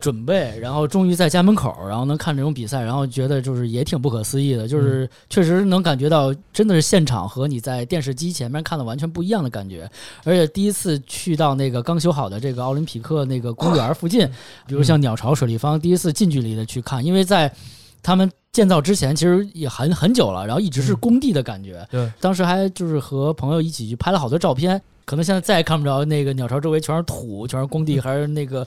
准备，然后终于在家门口，然后能看这种比赛，然后觉得就是也挺不可思议的，就是确实能感觉到真的是现场和你在电视机前面看的完全不一样的感觉。而且第一次去到那个刚修好的这个奥林匹克那个公园附近，比如像鸟巢水立方，第一次近距离的去看，因为在他们建造之前其实也很很久了，然后一直是工地的感觉。对，当时还就是和朋友一起去拍了好多照片。可能现在再也看不着那个鸟巢周围全是土，全是工地，还是那个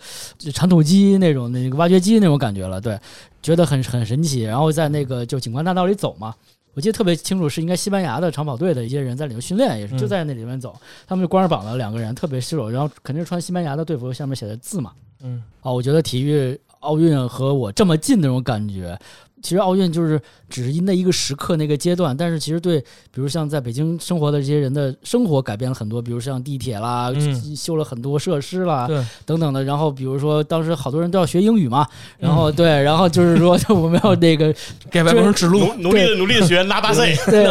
铲土机那种那个挖掘机那种感觉了。对，觉得很很神奇。然后在那个就景观大道里走嘛，我记得特别清楚，是应该西班牙的长跑队的一些人在里面训练，也是就在那里面走。他们就光着膀子两个人，特别瘦弱，然后肯定是穿西班牙的队服，下面写的字嘛。嗯，哦，我觉得体育奥运和我这么近那种感觉。其实奥运就是只是那一个时刻那个阶段，但是其实对，比如像在北京生活的这些人的生活改变了很多，比如像地铁啦，修了很多设施啦，等等的。然后比如说当时好多人都要学英语嘛，然后对，然后就是说 我们要那个给外国人指路，努力的努力的学拿八岁，对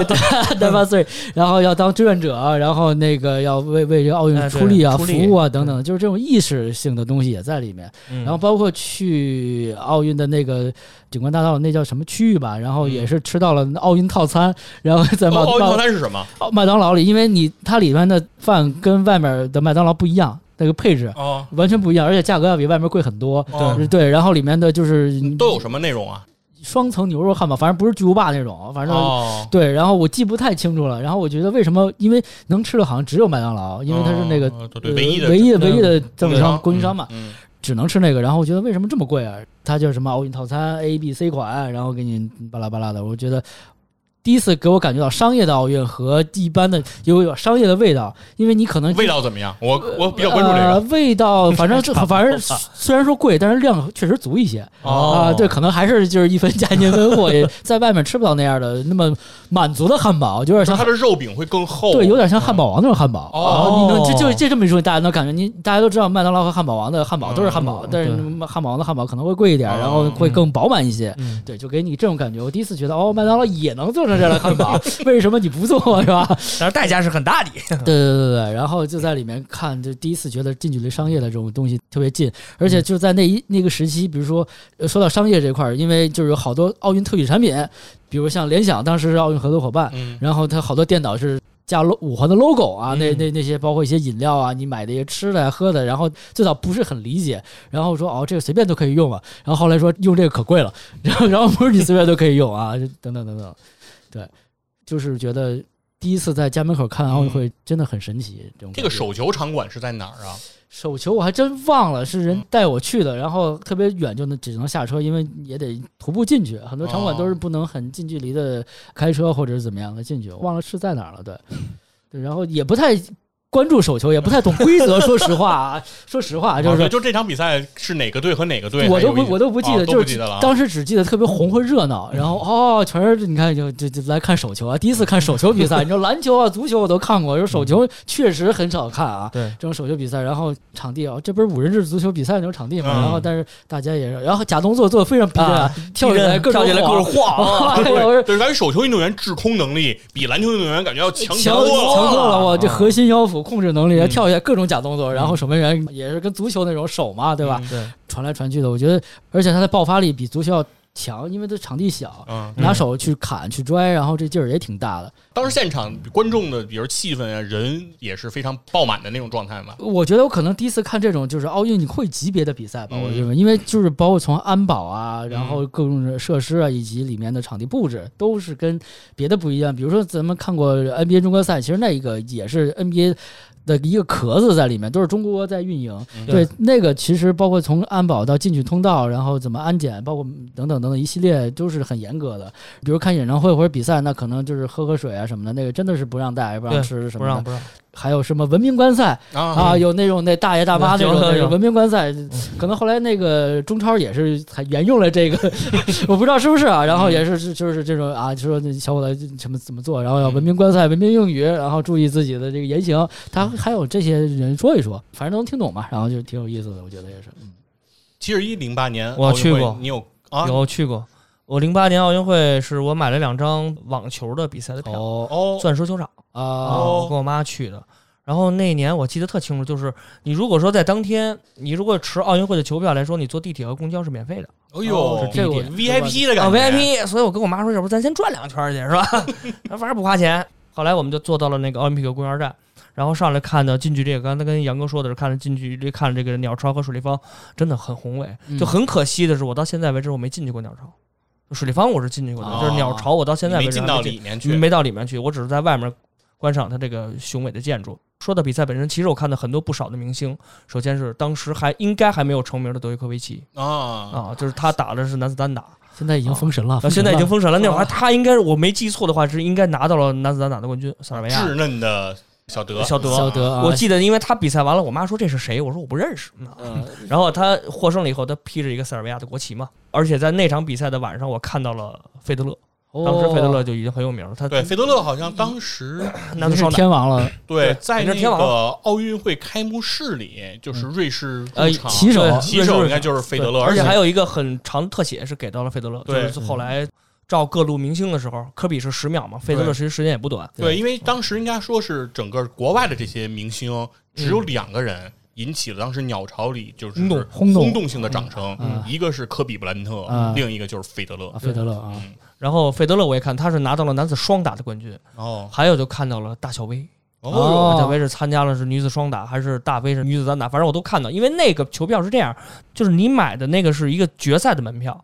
拿八岁，然后要当志愿者，然后那个要为为这个奥运出力啊，服务啊等等，就是这种意识性的东西也在里面。然后包括去奥运的那个。景观大道那叫什么区域吧？然后也是吃到了奥运套餐，然后在麦奥运套餐是什么？麦当劳里，因为你它里面的饭跟外面的麦当劳不一样，那个配置哦完全不一样，而且价格要比外面贵很多。对对，然后里面的就是都有什么内容啊？双层牛肉汉堡，反正不是巨无霸那种，反正对。然后我记不太清楚了。然后我觉得为什么？因为能吃的好像只有麦当劳，因为它是那个唯一的唯一的唯一的供应商供应商嘛。只能吃那个，然后我觉得为什么这么贵啊？它叫什么奥运套餐 A、B、C 款，然后给你巴拉巴拉的，我觉得。第一次给我感觉到商业的奥运和一般的有有商业的味道，因为你可能味道怎么样？我我比较关注这个味道，反正反正虽然说贵，但是量 确实足一些啊。对，可能还是就是一分价钱一分货，在外面吃不到那样的那么满足的汉堡，有点像它的肉饼会更厚，对，有点像汉堡王那种汉堡。哦，你能就就这这么一说，大家能感觉你大家都知道麦当劳和汉堡王的汉堡都是汉堡，但是汉堡王的汉堡可能会贵一点，然后会更饱满一些。对，就给你这种感觉。我第一次觉得哦，麦当劳也能做成这样的汉堡。为什么你不做是吧？但是代价是很大的。对对对对，然后就在里面看，就第一次觉得近距离商业的这种东西特别近，而且就在那一那个时期，比如说说到商业这块儿，因为就是有好多奥运特许产品，比如像联想当时是奥运合作伙伴，然后它好多电脑是加五环的 logo 啊，那那那些包括一些饮料啊，你买的一些吃的喝的，然后最早不是很理解，然后说哦这个随便都可以用啊，然后后来说用这个可贵了，然后然后不是你随便都可以用啊，等等等等，对。就是觉得第一次在家门口看奥运会真的很神奇。这种这个手球场馆是在哪儿啊？手球我还真忘了，是人带我去的，然后特别远，就能只能下车，因为也得徒步进去。很多场馆都是不能很近距离的开车或者是怎么样的进去，忘了是在哪儿了。对，对，然后也不太关注手球，也不太懂规则。说实话啊，说实话，就是就这场比赛是哪个队和哪个队，我都不我都不记得，就是当时只记得特别红和热闹。然后哦，全是你看就就就来看手球啊，第一次看手球比赛。你说篮球啊、足球我都看过，就手球确实很少看啊。对，这种手球比赛，然后场地啊，这不是五人制足球比赛那种场地嘛？然后但是大家也，然后假动作做的非常逼真，跳起来各种晃。对，感觉手球运动员制空能力比篮球运动员感觉要强强多了，强多了。我这核心腰腹控制能力，跳一下各种假动作，然后守门员也是跟足球那种手嘛，对吧？对，传来传去的，我觉得，而且他的爆发力比足球要。强，因为它场地小，拿手去砍去拽，然后这劲儿也挺大的。当时现场观众的，比如气氛啊，人也是非常爆满的那种状态嘛。我觉得我可能第一次看这种就是奥运会级别的比赛吧，我认为，因为就是包括从安保啊，然后各种设施啊，以及里面的场地布置都是跟别的不一样。比如说咱们看过 NBA 中国赛，其实那一个也是 NBA。的一个壳子在里面，都是中国在运营。对，那个其实包括从安保到进去通道，然后怎么安检，包括等等等等一系列都是很严格的。比如看演唱会或者比赛，那可能就是喝喝水啊什么的，那个真的是不让带，不让吃什么的。不让。还有什么文明观赛啊？有那种那大爷大妈那种那种文明观赛，可能后来那个中超也是还沿用了这个，我不知道是不是啊。然后也是就是这种啊，就说那小伙子什么怎么做，然后要文明观赛、文明用语，然后注意自己的这个言行。他还有这些人说一说，反正能听懂嘛。然后就挺有意思的，我觉得也是。嗯，七十一零八年我去过，你有啊？有去过。我零八年奥运会是我买了两张网球的比赛的票，哦，钻石球场啊，我跟我妈去的。然后那年我记得特清楚，就是你如果说在当天，你如果持奥运会的球票来说，你坐地铁和公交是免费的。哎呦，是这 VIP 的感觉，VIP。所以我跟我妈说，要不咱先转两圈去，是吧？反正不花钱。后来我们就坐到了那个奥林匹克公园站，然后上来看的近距离，刚才跟杨哥说的是看了近距离看了这个鸟巢和水立方，真的很宏伟。就很可惜的是，我到现在为止我没进去过鸟巢，水立方我是进去过的，就是鸟巢我到现在为止没进到里面去，没到里面去，我只是在外面观赏它这个雄伟的建筑。说到比赛本身，其实我看到很多不少的明星。首先是当时还应该还没有成名的德约科维奇啊啊，就是他打的是男子单打，现在已经封神了。现在已经封神了。那会儿他应该是我没记错的话，是应该拿到了男子单打的冠军。塞尔维亚稚嫩的小德，小德，小德。我记得，因为他比赛完了，我妈说这是谁？我说我不认识。嗯，然后他获胜了以后，他披着一个塞尔维亚的国旗嘛。而且在那场比赛的晚上，我看到了费德勒。当时费德勒就已经很有名了，他对费德勒好像当时那是天王了。对，在那个奥运会开幕式里，就是瑞士呃旗手，旗手应该就是费德勒，而且还有一个很长的特写是给到了费德勒。就是，后来照各路明星的时候，科比是十秒嘛，费德勒其实时间也不短。对，因为当时应该说是整个国外的这些明星只有两个人。引起了当时鸟巢里就是轰动轰动性的掌声，一个是科比布兰特，另一个就是费德勒。费德勒啊，然后费德勒我也看他是拿到了男子双打的冠军。哦，还有就看到了大小威。哦，大小威是参加了是女子双打还是大威是女子单打，反正我都看到，因为那个球票是这样，就是你买的那个是一个决赛的门票，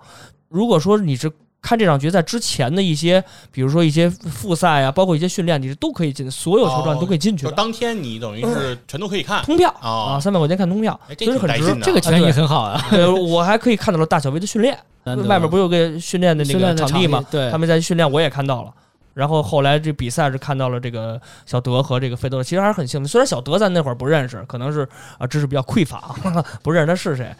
如果说你是。看这场决赛之前的一些，比如说一些复赛啊，包括一些训练，你是都可以进，所有球段都可以进去的。当天你等于是全都可以看通票啊，三百块钱看通票，其实很值。这个权益很好啊。我还可以看到了大小威的训练，外面不有个训练的那个场地吗？对，他们在训练，我也看到了。然后后来这比赛是看到了这个小德和这个费德勒，其实还是很幸运。虽然小德咱那会儿不认识，可能是啊知识比较匮乏，不认识他是谁，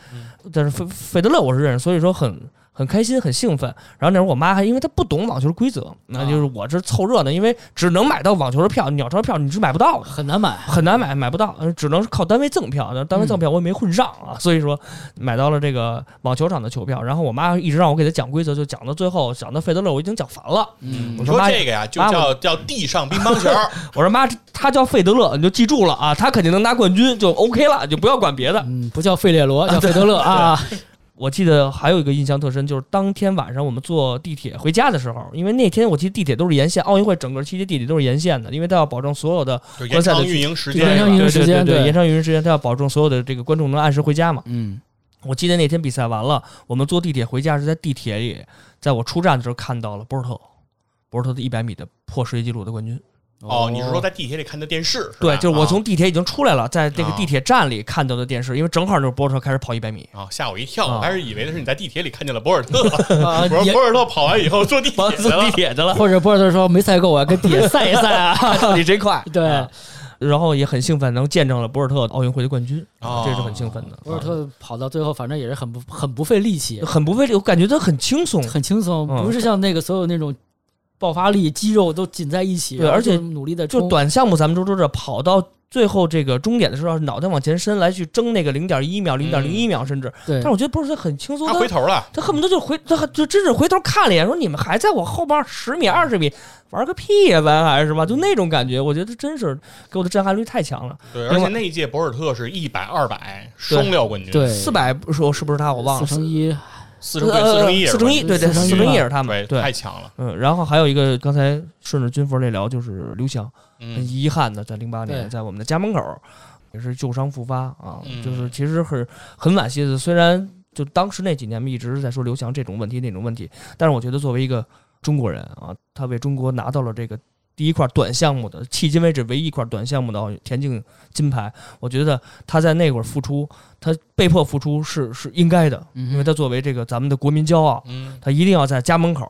但是费费德勒我是认识，所以说很。很开心，很兴奋。然后那时候我妈还因为她不懂网球规则，那就是我这凑热闹，因为只能买到网球的票，鸟巢票你是买不到的，很难买，很难买，买不到，只能是靠单位赠票。那单位赠票我也没混上啊，所以说买到了这个网球场的球票。然后我妈一直让我给她讲规则，就讲到最后，讲到费德勒我已经讲烦了。嗯，我说这个呀，就叫叫地上乒乓球。我说妈，他叫费德勒，你就记住了啊，他肯定能拿冠军，就 OK 了，就不要管别的。嗯，不叫费列罗，叫费德勒啊。我记得还有一个印象特深，就是当天晚上我们坐地铁回家的时候，因为那天我记得地铁都是沿线，奥运会整个期间地铁都是沿线的，因为他要保证所有的观赛的运营时间，延长运营时间，对延长运营时间，他要保证所有的这个观众能按时回家嘛。嗯，我记得那天比赛完了，我们坐地铁回家是在地铁里，在我出站的时候看到了博尔特，博尔特的一百米的破世界纪录的冠军。哦，你是说在地铁里看的电视？对，就是我从地铁已经出来了，在这个地铁站里看到的电视，因为正好就是博尔特开始跑一百米。啊，吓我一跳，我还是以为的是你在地铁里看见了博尔特。我说博尔特跑完以后坐地铁坐地铁去了，或者博尔特说没赛够，我要跟地铁赛一赛啊，你真快。对，然后也很兴奋，能见证了博尔特奥运会的冠军，哦。这是很兴奋的。博尔特跑到最后，反正也是很不很不费力气，很不费力，我感觉他很轻松，很轻松，嗯。不是像那个所有那种爆发力、肌肉都紧在一起，对而且努力的就。短项目咱们都知道，跑到最后这个终点的时候，脑袋往前伸来去争那个零点一秒、零点零一秒，甚至，对但是我觉得博尔特很轻松，他他回头了，他恨不得就回，他就真是回头看了一眼，说你们还在我后边十米、二十米玩个屁呀、咱还是吧？就那种感觉，我觉得真是给我的震撼力太强了。对，而且那一届博尔特是一百、二百双料冠军，对四百说是不是他？我忘了。四乘一，四乘对四乘一也是四乘一，对对，四乘一也是他们，对，太强了，嗯，然后还有一个，刚才顺着军服那聊，就是刘翔，很嗯，遗憾的，在零八年在我们的家门口也是旧伤复发啊，嗯就是其实很很惋惜的。虽然就当时那几年，我们一直在说刘翔这种问题那种问题，但是我觉得作为一个中国人啊，他为中国拿到了这个第一块短项目的，迄今为止唯一一块短项目的田径金牌，我觉得他在那会儿付出，他被迫付出是是应该的，因为他作为这个咱们的国民骄傲，嗯，他一定要在家门口，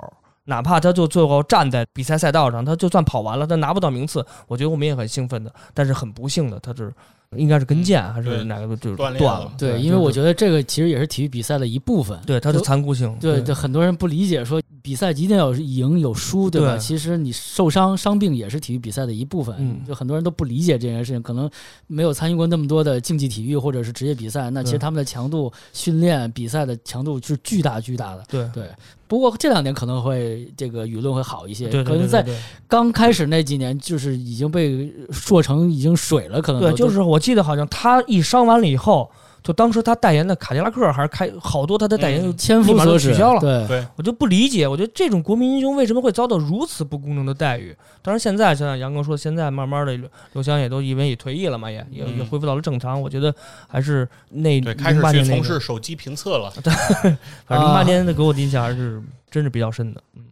哪怕他就最后站在比赛赛道上，他就算跑完了，他拿不到名次，我觉得我们也很兴奋的。但是很不幸的，他是应该是跟腱还是哪个就是断裂了断了。对，因为我觉得这个其实也是体育比赛的一部分。对它的残酷性，对，就很多人不理解，说比赛一定要有赢有输，对吧？对其实你受伤伤病也是体育比赛的一部分。嗯就很多人都不理解这件事情，可能没有参与过那么多的竞技体育或者是职业比赛，那其实他们的强度、训练、比赛的强度是巨大巨大的。对对，不过这两年可能会这个舆论会好一些，对对对可能在刚开始那几年就是已经被说成已经水了，可能对，就是我记得好像他一伤完了以后，就当时他代言的卡迪拉克还是开好多他的代言就嗯千立马夫所取消了对对，我就不理解，我觉得这种国民英雄为什么会遭到如此不公正的待遇？当然，现在像杨哥说，现在慢慢的刘刘翔也都因为也退役了嘛，也也也嗯恢复到了正常。我觉得还是那对，开始零八年那个去从事，手机评测了。对反正零八啊年的给我的印象还是真是比较深的。嗯，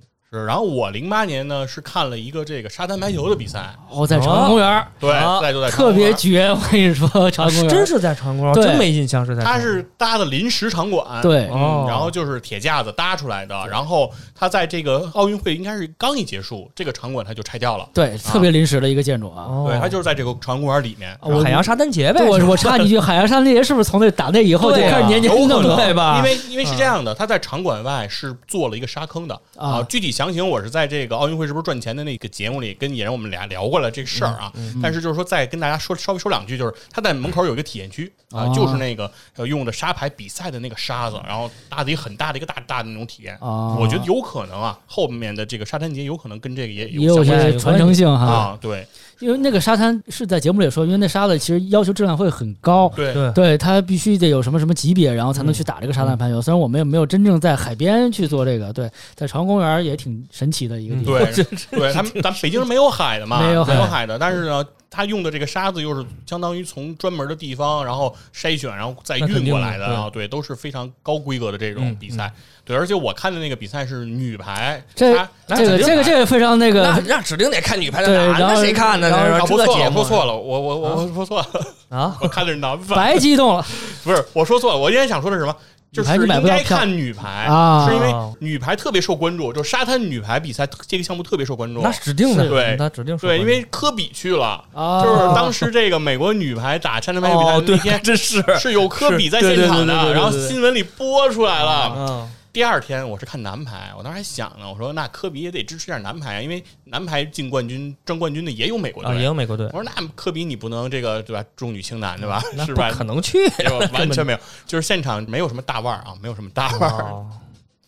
是，然后我零八年呢是看了一个这个沙滩排球的比赛，哦，在朝阳公园儿对，啊在就在特别绝，我跟你说，长安公园真是在长安公园，对真没印象是在安它是搭的临时场馆，对哦嗯，然后就是铁架子搭出来的，然后它在这个奥运会应该是刚一结束，这个场馆它就拆掉了，对，特别临时的一个建筑啊。哦对，它就是在这个长安公园里面，我海洋沙滩节呗。对，我是吧我插你一句，海洋沙滩节是不是从那打那以后就对啊开始年年有可能弄的？对吧因为因为是这样的，它在场馆外是做了一个沙坑的啊具体详情我是在这个奥运会是不是赚钱的那个节目里跟野人我们俩聊过了这个事儿啊。嗯但是就是说再跟大家说稍微说两句，就是他在门口有一个体验区啊，哦就是那个呃用的沙排比赛的那个沙子，然后搭的一个很大的一个大大的那种体验。啊，我觉得有可能啊，后面的这个沙滩节有可能跟这个也也有相关些传承性哈。啊，对因为那个沙滩是在节目里说，因为那沙子其实要求质量会很高。对对对，它必须得有什么什么级别，然后才能去打这个沙滩排球。虽然我们也没有真正在海边去做这个，对，在朝阳公园也挺神奇的一个地方。对 对，咱们咱们北京是没有海的嘛，没有海海的，但是呢，它用的这个沙子又是相当于从专门的地方，然后筛选，然后再运过来的啊，对，都是非常高规格的这种嗯比赛。对，而且我看的那个比赛是女排，这她这个这个这个非常那个那那指定得看女排的对男的，然后谁看呢？然后那啊，说错了，这节目说错了，我我我我说错了，啊！我看的是男排，白激动了不是我说错了，我今天想说的是什么？就是应该看女排啊是因为女排特别受关注，就沙滩女排比赛这个项目特别受关注。那指定的，对那指定对，因为科比去了，啊！就是当时这个美国女排打沙滩排球比赛那天，真是是有科比在现场的，然后新闻里播出来了。嗯，第二天我是看男排，我当时还想呢，我说那科比也得支持点男排啊，因为男排进冠军、争冠军的也有美国啊，也队。有美国队我，说那科比你不能这个对吧，重女轻男对吧？是吧？可能去 完全没有，就是现场没有什么大腕儿啊，没有什么大腕儿。哦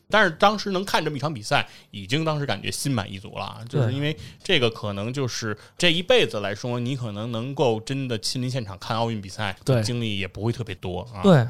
但是当时能看这么一场比赛，已经当时感觉心满意足了，就是因为这个可能就是这一辈子来说，你可能能够真的亲临现场看奥运比赛，对经历也不会特别多啊。对，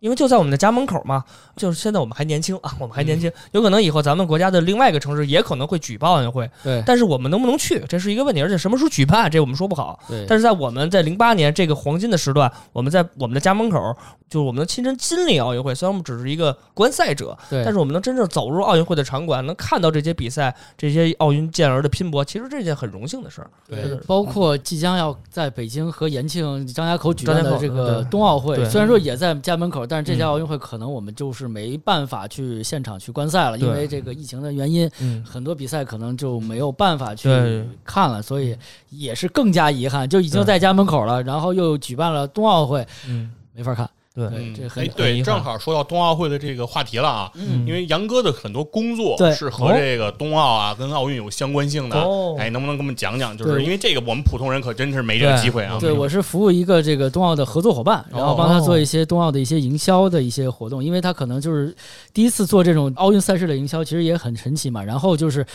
因为就在我们的家门口嘛，就是现在我们还年轻啊，我们还年轻，有可能以后咱们国家的另外一个城市也可能会举办奥运会，对但是我们能不能去，这是一个问题，而且什么时候举办，这我们说不好。对，但是在我们在零八年这个黄金的时段，我们在我们的家门口，就是我们能亲身经历奥运会。虽然我们只是一个观赛者，对但是我们能真正走入奥运会的场馆，能看到这些比赛、这些奥运健儿的拼搏，其实这是件很荣幸的事儿。对包括即将要在北京和延庆、张家口举办的这个冬奥会，对虽然说也在家门口，但是这届奥运会可能我们就是没办法去现场去观赛了，因为这个疫情的原因，很多比赛可能就没有办法去看了，所以也是更加遗憾，就已经在家门口了，然后又举办了冬奥会，嗯，没法看。对，这很对，正好说到冬奥会的这个话题了啊，因为杨哥的很多工作是和这个冬奥啊、跟奥运有相关性的，哎，能不能给我们讲讲？就是因为这个，我们普通人可真是没这个机会啊。对，我是服务一个这个冬奥的合作伙伴，然后帮他做一些冬奥的一些营销的一些活动，因为他可能就是第一次做这种奥运赛事的营销，其实也很神奇嘛。然后就是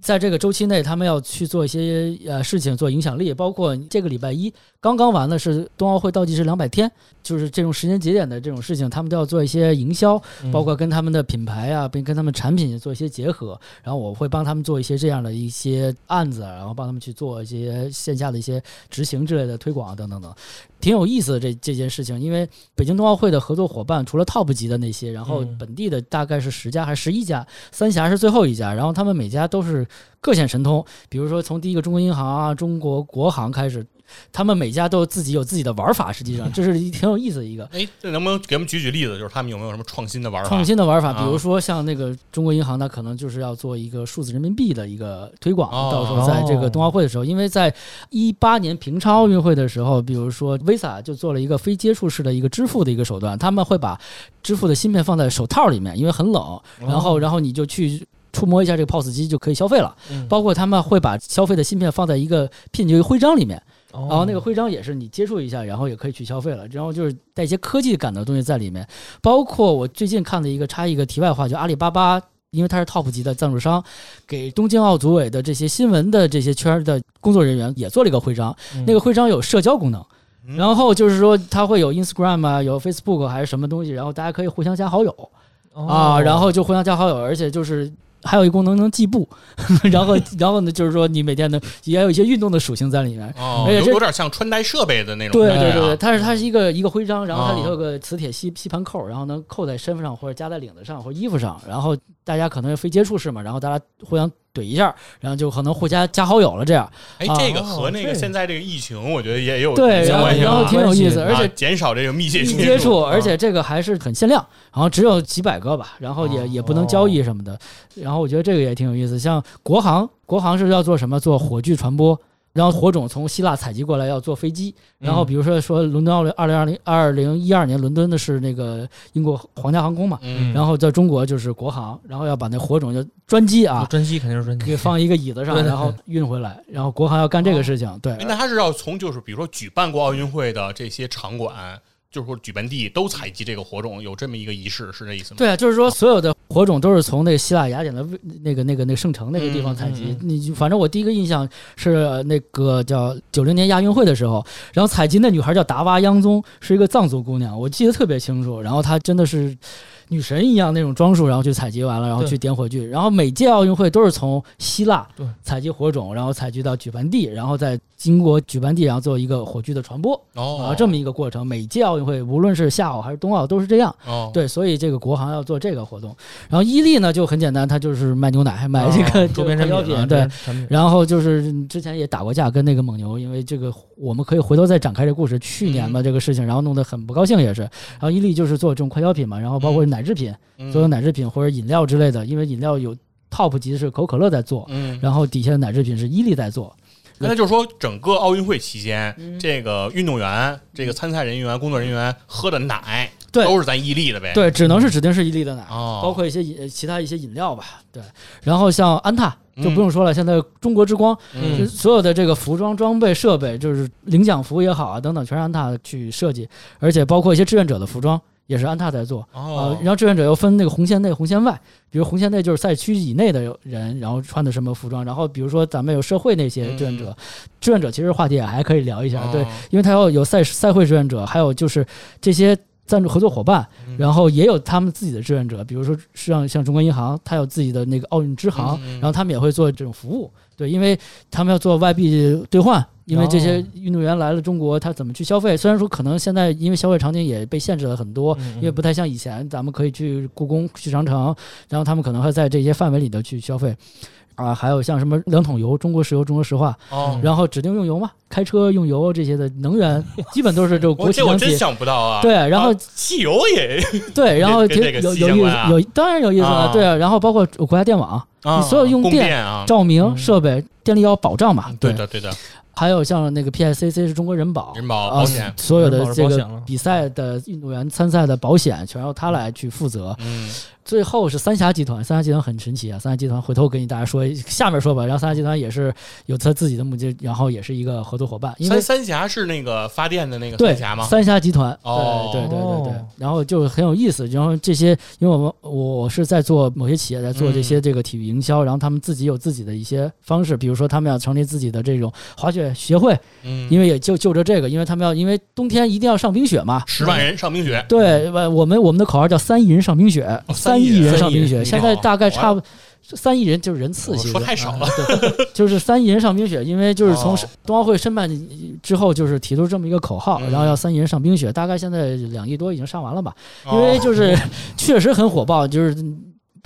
在这个周期内，他们要去做一些呃事情，做影响力，包括这个礼拜一。刚刚完的是冬奥会倒计时两百天，就是这种时间节点的这种事情，他们都要做一些营销，包括跟他们的品牌啊，并跟他们产品做一些结合。然后我会帮他们做一些这样的一些案子，然后帮他们去做一些线下的一些执行之类的推广等等等，挺有意思的这这件事情。因为北京冬奥会的合作伙伴除了 TOP 级的那些，然后本地的大概是十家还是十一家，三峡是最后一家，然后他们每家都是各显神通。比如说从第一个中国银行啊、中国国航开始。他们每家都自己有自己的玩法，实际上 这是挺有意思的一个。哎，这能不能给我们举举例子？就是他们有没有什么创新的玩法？创新的玩法，比如说像那个中国银行，它可能就是要做一个数字人民币的一个推广。到时候在这个冬奥会的时候，因为在一八年平昌奥运会的时候，比如说 Visa 就做了一个非接触式的一个支付的一个手段，他们会把支付的芯片放在手套里面，因为很冷，然后然后你就去触摸一下这个 POS 机就可以消费了。包括他们会把消费的芯片放在一个 PIN 就徽章里面。然后那个徽章也是你接触一下，然后也可以去消费了。然后就是带一些科技感的东西在里面，包括我最近看的一个插一个题外话，就阿里巴巴，因为它是 TOP 级的赞助商，给东京奥组委的这些新闻的这些圈的工作人员也做了一个徽章。那个徽章有社交功能，然后就是说它会有 Instagram 啊，有 Facebook 还是什么东西，然后大家可以互相加好友啊，然后就互相加好友，而且就是。还有一功能能计步，然后然后呢，就是说你每天呢也有一些运动的属性在里面，哦，有有点像穿戴设备的那种。对对对对，它是它是一个一个徽章，然后它里头有个磁铁吸吸盘扣，然后能扣在身上或者夹在领子上或者衣服上，然后大家可能非接触式嘛，然后大家互相。怼一下，然后就可能互加加好友了，这样。哎，这个和那个现在这个疫情，我觉得也有对，然后挺有意思，而且减少这个密切接触，而且这个还是很限量，然后只有几百个吧，然后也也不能交易什么的。然后我觉得这个也挺有意思，像国航，国航是要做什么？做火炬传播。然后火种从希腊采集过来，要坐飞机。然后比如说说伦敦奥运二零二零二零一二年伦敦的是那个英国皇家航空嘛，然后在中国就是国航，然后要把那火种就专机啊，专机肯定是专机，放一个椅子上，然后运回来。然后国航要干这个事情，对。那他是要从就是比如说举办过奥运会的这些场馆。就是说，举办地都采集这个火种，有这么一个仪式，是这意思吗？对啊，就是说，所有的火种都是从那个希腊雅典的那个、那个、那个圣城那个地方采集。你反正我第一个印象是那个叫九零年亚运会的时候，然后采集那女孩叫达娃央宗，是一个藏族姑娘，我记得特别清楚。然后她真的是。女神一样那种装束，然后去采集完了，然后去点火炬。然后每届奥运会都是从希腊采集火种，然后采集到举办地，然后再经过举办地，然后做一个火炬的传播。哦，啊，这么一个过程。每届奥运会，无论是夏奥还是冬奥，都是这样。哦，对，所以这个国航要做这个活动。然后伊利呢就很简单，它就是卖牛奶，卖这个周边产品。对，然后就是之前也打过架，跟那个蒙牛，因为这个我们可以回头再展开这故事。去年嘛，这个事情，然后弄得很不高兴，也是。然后伊利就是做这种快消品嘛，然后包括奶制品，所有奶制品或者饮料之类的，因为饮料有 top 级是可口可乐在做，嗯，然后底下的奶制品是伊利在做。那就是说，整个奥运会期间，这个运动员、这个参赛人员、工作人员喝的奶，对，都是咱伊利的呗。对，只能是指定是伊利的奶，包括一些饮其他一些饮料吧。对，然后像安踏就不用说了，现在中国之光，所有的这个服装装备设备，就是领奖服也好啊等等，全是安踏去设计，而且包括一些志愿者的服装。也是安踏在做啊，然后志愿者又分那个红线内、红线外。比如红线内就是赛区以内的人，然后穿的什么服装。然后比如说咱们有社会那些志愿者，志愿者其实话题也还可以聊一下，对，因为他要有赛赛会志愿者，还有就是这些赞助合作伙伴，然后也有他们自己的志愿者。比如说像像中国银行，他有自己的那个奥运支行，然后他们也会做这种服务，对，因为他们要做外币兑换。因为这些运动员来了中国，他怎么去消费？虽然说可能现在因为消费场景也被限制了很多，因为不太像以前，咱们可以去故宫、去长城，然后他们可能会在这些范围里头去消费。啊，还有像什么两桶油，中国石油、中国石化，哦，然后指定用油嘛，开车用油这些的能源，基本都是这个国我企央企。这我真想不到啊。对，然后啊汽油也 对，然后有有意思有当然有意思了，啊。对啊，然后包括国家电网、啊，你所有用电照明嗯。设备、电力要保障嘛，对的对的，还有像那个 PICC 是中国人保，人保险，所有的这个比赛的运动员参赛的保险全由他来去负责。嗯，最后是三峡集团，三峡集团很神奇啊！三峡集团回头跟大家说，下面说吧。然后三峡集团也是有他自己的目的，然后也是一个合作伙伴，因为三三峡是那个发电的那个三峡吗？三峡集团，哦对对对对对哦，然后就很有意思。然后这些，因为我们我是在做某些企业在做这嗯些这个体育营销，然后他们自己有自己的一些方式，比如说他们要成立自己的这种滑雪协会，嗯，因为也就就着这个，因为他们要因为冬天一定要上冰雪嘛，十万人上冰雪，对，我我们我们的口号叫三亿人上冰雪，哦三亿人上冰雪，现在大概差三亿人就是人次，其实说太少了就是三亿人上冰雪，因为就是从哦冬奥会申办之后，就是提出这么一个口号，嗯然后要三亿人上冰雪，大概现在两亿多已经上完了吧，因哦为就是 确实很火爆，就是。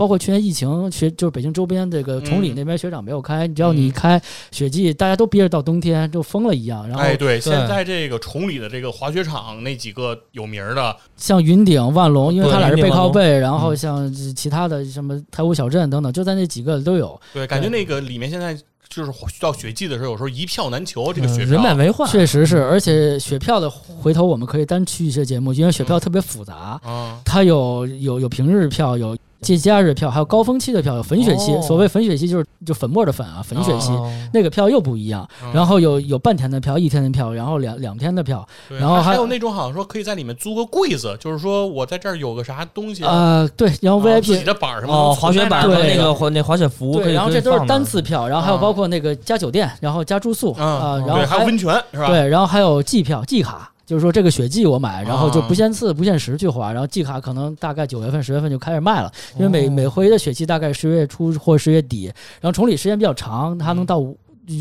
包括去年疫情，雪就是北京周边这个崇礼嗯。那边雪场没有开，只要你一嗯。开雪季，大家都憋着到冬天，就疯了一样。然后哎，对，现在这个崇礼的这个滑雪场那几个有名儿的，像云顶、万隆，因为对它俩是背靠背，然后嗯像其他的什么太湖小镇等等，就在那几个都有。对，感觉那个里面现在就是到雪季的时候，有时候一票难求，这个嗯雪票人满为患，确实是，而且雪票的回头我们可以单去一些节目，因为雪票特别复杂，啊，它有有有平日票，有节假日票，还有高峰期的票，有粉雪期。哦所谓粉雪期就是就粉末的粉啊，粉雪期。哦那个票又不一样，嗯然后有有半天的票、一天的票，然后两两天的票，然后还还有那种好像说可以在里面租个柜子，就是说我在这儿有个啥东西，呃，对，然后啊自己 VIP 的板儿什么哦，滑雪板和那个滑那滑雪服可对，以，然后这都是单次票，然后还有啊包括那个加酒店，然后加住宿嗯啊，然后对，还有温泉是吧？对，然后还有季票、季卡，就是说这个雪季我买，然后就啊。不限次、不限时去花，然后季卡可能大概九月份、十月份就开始卖了，因为每哦。每回的雪季大概十月初或十月底，然后崇礼时间比较长，它能到五。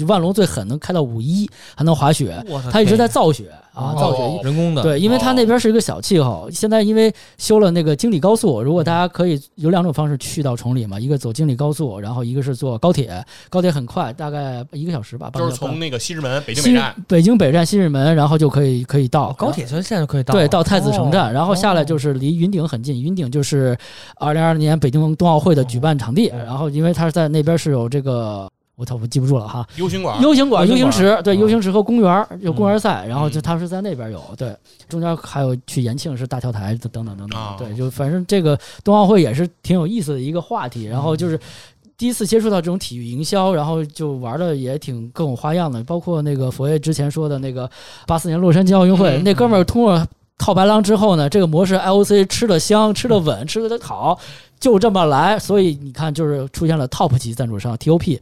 万隆最狠能开到五一，还能滑雪，它一直在造雪啊，哦造雪。人工的，对，因为它那边是一个小气候，现在因为修了那个京礼高速，如果大家可以有两种方式去到崇礼嘛，一个走京礼高速，然后一个是坐高铁，高铁很快，大概一个小时吧，就是从那个西直门北京北站，北京北站西直门，然后就可以可以到。哦高铁现在就可以到，对，到太子城站，哦。然后下来就是离云顶很近。云顶就是二零二零年北京冬奥会的举办场地，哦。然后因为它是在那边是有这个。我操，我记不住了哈。U 型馆，U 型馆、U 型池，对嗯，U 型池和公园儿有公园赛，然后就嗯他是在那边有，对，中间还有去延庆是大跳台等等等等啊，对，就反正这个冬奥会也是挺有意思的一个话题。然后就是第一次接触到这种体育营销，然后就玩的也挺各种花样的，包括那个佛爷之前说的那个八四年洛杉矶奥运会，嗯那哥们儿通过套白狼之后呢，这个模式 IOC 吃的香，吃的稳，吃的好，就这么来。所以你看，就是出现了 top 级赞助商 TOP，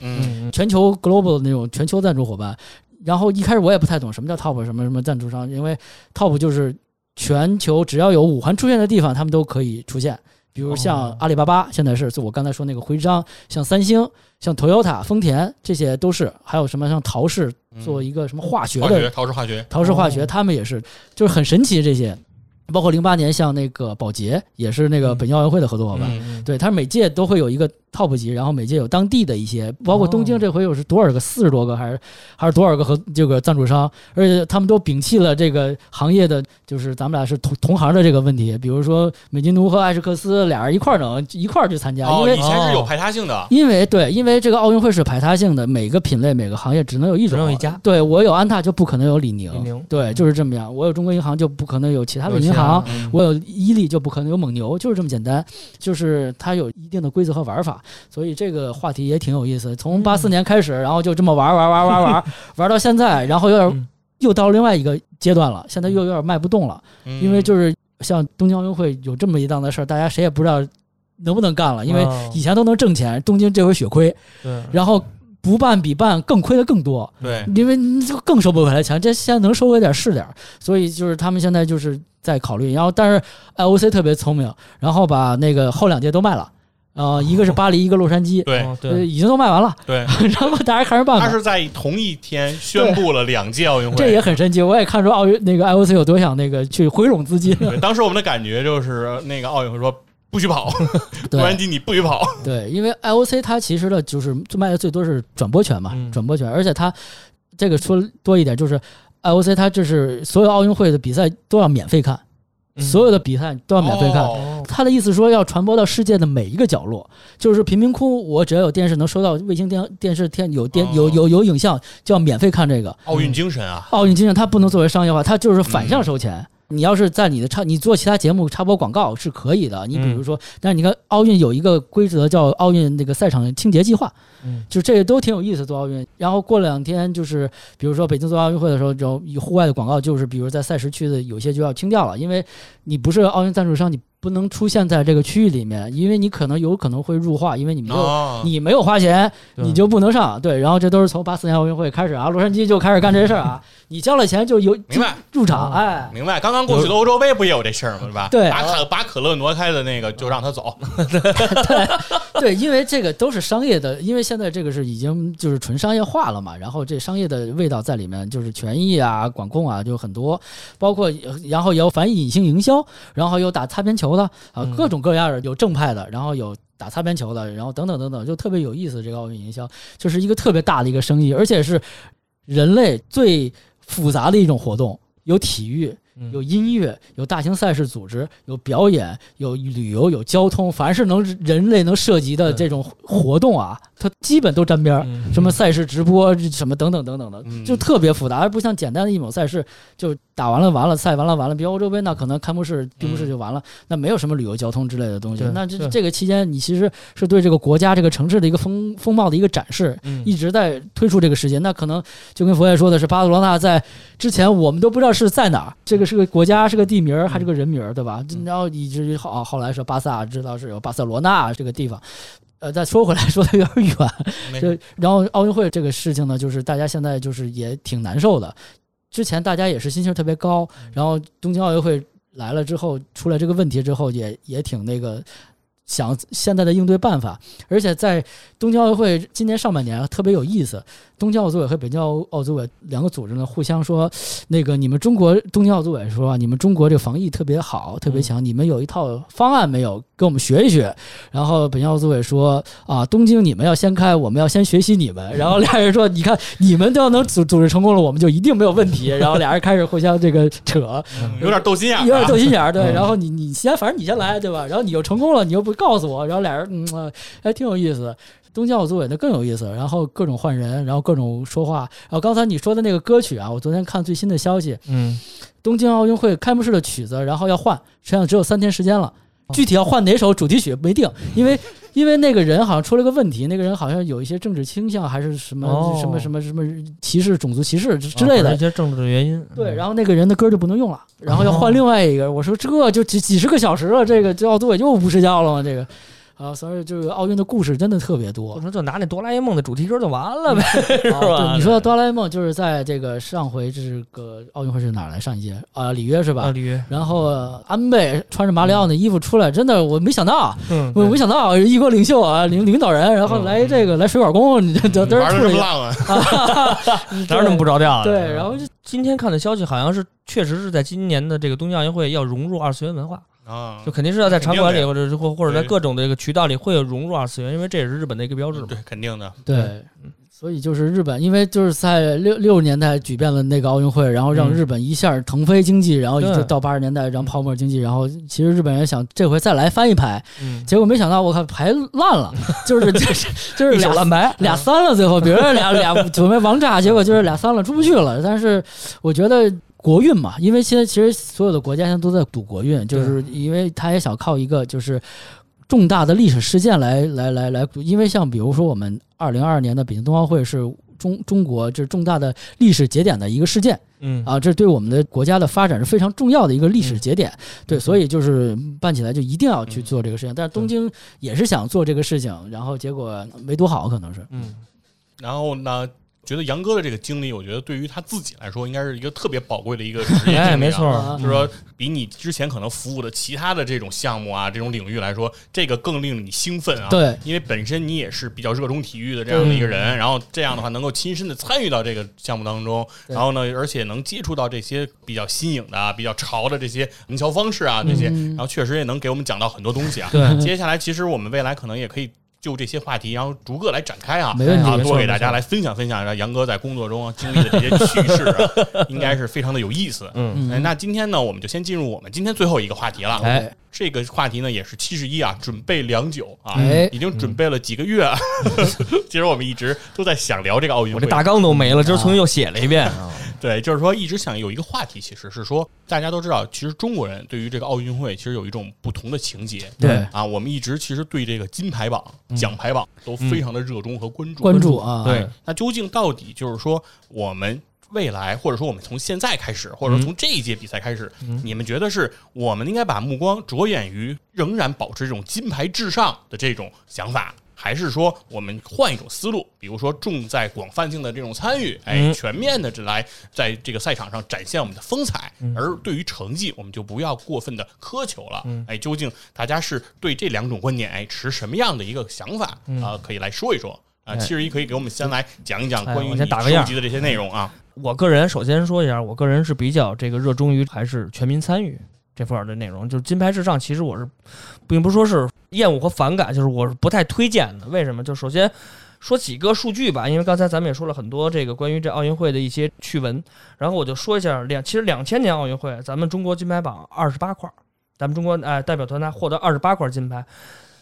全球 global 的那种全球赞助伙伴。然后一开始我也不太懂什么叫 top 什么什么赞助商，因为 top 就是全球只要有五环出现的地方，他们都可以出现。比如像哦阿里巴巴，现在是就我刚才说那个徽章，像三星、像 Toyota、丰田，这些都是。还有什么像陶氏做一个什么化学的，陶氏化学，陶氏化学，哦。他们也是，就是很神奇这些。包括零八年像那个保洁，也是那个嗯。北京奥运会的合作伙伴。嗯对，它每届都会有一个 top 级，然后每届有当地的一些，包括东京哦这回又是多少个，四十多个还是还是多少个和这个赞助商，而且他们都摒弃了这个行业的，就是咱们俩是同同行的这个问题，比如说美津奴和艾什克斯俩人一块儿能一块儿去参加，因哦，为以前是有排他性的，因为对，因为这个奥运会是排他性的，每个品类每个行业只能有一种，只能有一家。对我有安踏就不可能有李宁，李宁。对，就是这么样。我有中国银行就不可能有其他的银行，嗯。我有伊利就不可能有蒙牛，就是这么简单。就是它有一定的规则和玩法，所以这个话题也挺有意思。从八四年开始，然后就这么玩玩玩玩玩 玩到现在，然后有点嗯。又到另外一个阶段了，现在又有点卖不动了，嗯。因为就是像东京奥运会有这么一档子事儿，大家谁也不知道能不能干了，因为哦。以前都能挣钱，东京这回血亏，对，然后不办比办更亏的更多。对，因为你就更收不回来钱，这现在能收回点是点儿，所以就是他们现在就是在考虑，然后但是 IOC 特别聪明，然后把那个后两届都卖了，呃，一个是巴黎，一个洛杉矶，对对，已经都卖完了，对，然后大家看着办吧。他是在同一天宣布了两届奥运会，这也很神奇，我也看出奥运那个 IOC 有多想那个去回笼资金。对，当时我们的感觉就是那个奥运会说。不不许跑，洛杉矶你不许跑。对，因为 IOC 它其实呢就是卖的最多是转播权嘛，转播权，而且它这个说多一点就是 IOC 它这是所有奥运会的比赛都要免费看。所有的比赛都要免费看，他的意思说要传播到世界的每一个角落，就是贫民窟，我只要有电视能收到卫星电电视天有电有有有影像，就要免费看这个。奥运精神啊！奥运精神，它不能作为商业化，它就是反向收钱。你要是在你的插，你做其他节目插播广告是可以的。你比如说，但是你看奥运有一个规则叫奥运那个赛场清洁计划，嗯，就这个都挺有意思。做奥运，然后过两天就是，比如说北京做奥运会的时候，就户外的广告就是，比如在赛时区的有些就要清掉了，因为你不是奥运赞助商，你。不能出现在这个区域里面，因为你可能有可能会入画，因为你没有你没有花钱，你就不能上。对，然后这都是从八四年奥运会开始啊，洛杉矶就开始干这事儿啊。你交了钱就有明白入场，哎，明白。刚刚过去的欧洲杯不也有这事儿吗？是吧？对，把可把可乐挪开的那个就让他走。对对，因为这个都是商业的，因为现在这个是已经就是纯商业化了嘛。然后这商业的味道在里面，就是权益啊、管控啊，就很多，包括然后也有反隐性营销，然后有打擦边球。球的啊，各种各样的，有正派的，然后有打擦边球的，然后等等等等，就特别有意思。这个奥运营销就是一个特别大的一个生意，而且是人类最复杂的一种活动，有体育。有音乐，有大型赛事组织，有表演，有旅游，有交通，凡是能人类能涉及的这种活动啊，它基本都沾边儿。什么赛事直播，什么等等等等的，就特别复杂，而不像简单的一某赛事，就打完了完了，赛完了完了。比如欧洲杯，那可能开幕式、闭幕式就完了，那没有什么旅游交通之类的东西。那这这个期间，你其实是对这个国家、这个城市的一个风风貌的一个展示，一直在推出这个时间。那可能就跟佛爷说的是，巴塞罗那在之前我们都不知道是在哪儿，这个。是个国家，是个地名儿，还是个人名儿，对吧？然后以至于后后来说巴萨，知道是有巴塞罗那这个地方。呃，再说回来，说的有点远。就然后奥运会这个事情呢，就是大家现在就是也挺难受的。之前大家也是心情特别高，然后东京奥运会来了之后，出来这个问题之后，也也挺那个。想现在的应对办法，而且在东京奥运会今年上半年特别有意思。东京奥组委和北京奥奥组委两个组织呢，互相说，那个你们中国东京奥组委说，你们中国这个防疫特别好，特别强，你们有一套方案没有？跟我们学一学。然后北京奥组委说，啊，东京你们要先开，我们要先学习你们。然后俩人说，你看你们都要能组组织成功了，我们就一定没有问题。然后俩人开始互相这个扯，有点斗心眼，有点斗心眼，对。然后你你先，反正你先来，对吧？然后你又成功了，你又不告诉我，然后俩人嗯，还挺有意思。东京奥组委的更有意思，然后各种换人，然后各种说话。然后刚才你说的那个歌曲啊，我昨天看最新的消息，嗯，东京奥运会开幕式的曲子，然后要换，实际上只有三天时间了。具体要换哪首主题曲没定，因为因为那个人好像出了个问题，那个人好像有一些政治倾向，还是什么什么什么什么歧视、种族歧视之类的一些政治原因。对，然后那个人的歌就不能用了，然后要换另外一个。我说这就几几十个小时了，这个这奥组委又不睡觉了吗？这个。啊，所以这个奥运的故事真的特别多。我说就拿那哆啦 A 梦的主题歌就完了呗，是吧？你说哆啦 A 梦就是在这个上回这个奥运会是哪来？上一届啊，里约是吧？里约。然后安倍穿着马里奥的衣服出来，真的我没想到，我没想到一国领袖啊，领领导人，然后来这个来水管工，你这这玩的这么浪啊？哪有那么不着调？对，然后今天看的消息好像是，确实是在今年的这个东京奥运会要融入二次元文化。啊，就肯定是要在场馆里，或者或或者在各种的这个渠道里会有融入二次元，因为这也是日本的一个标志嘛。对，肯定的。对。所以就是日本，因为就是在六六十年代举办了那个奥运会，然后让日本一下腾飞经济，然后就到八十年代然后泡沫经济，然后其实日本人想这回再来翻一排，结果没想到我靠牌烂了，就是 就是就是俩烂牌俩三了，最后比如说俩俩 准备王炸，结果就是俩三了出不去了。但是我觉得国运嘛，因为现在其实所有的国家现在都在赌国运，就是因为他也想靠一个就是。重大的历史事件来来来来，因为像比如说我们二零二二年的北京冬奥会是中中国这重大的历史节点的一个事件，嗯啊，这对我们的国家的发展是非常重要的一个历史节点，对，所以就是办起来就一定要去做这个事情。但是东京也是想做这个事情，然后结果没多好，可能是，嗯，然后呢？觉得杨哥的这个经历，我觉得对于他自己来说，应该是一个特别宝贵的一个职业经历、哎，没错，就是说比你之前可能服务的其他的这种项目啊，这种领域来说，这个更令你兴奋啊。对，因为本身你也是比较热衷体育的这样的一个人，然后这样的话能够亲身的参与到这个项目当中，然后呢，而且能接触到这些比较新颖的、比较潮的这些营销方式啊，这些，然后确实也能给我们讲到很多东西啊。对，接下来其实我们未来可能也可以。就这些话题，然后逐个来展开啊，没问题，多给大家来分享分享，让杨哥在工作中经历的这些趣事啊，应该是非常的有意思。嗯，那今天呢，我们就先进入我们今天最后一个话题了。哎，这个话题呢也是七十一啊，准备良久啊，哎，已经准备了几个月。其实我们一直都在想聊这个奥运会，我这大纲都没了，今儿重新又写了一遍。对，就是说一直想有一个话题，其实是说大家都知道，其实中国人对于这个奥运会其实有一种不同的情节。对啊，我们一直其实对这个金牌榜、奖牌榜都非常的热衷和关注。关注啊，对。那究竟到底就是说我们未来，或者说我们从现在开始，或者说从这一届比赛开始，你们觉得是我们应该把目光着眼于仍然保持这种金牌至上的这种想法？还是说我们换一种思路，比如说重在广泛性的这种参与，哎，全面的来在这个赛场上展现我们的风采，而对于成绩我们就不要过分的苛求了。哎，究竟大家是对这两种观点哎持什么样的一个想法啊？可以来说一说啊。七十一可以给我们先来讲一讲关于你收集的这些内容啊。我个人首先说一下，我个人是比较这个热衷于还是全民参与。这块儿的内容就是金牌至上，其实我是并不说是厌恶和反感，就是我是不太推荐的。为什么？就首先说几个数据吧，因为刚才咱们也说了很多这个关于这奥运会的一些趣闻，然后我就说一下两，其实两千年奥运会咱们中国金牌榜二十八块，咱们中国哎代表团呢获得二十八块金牌，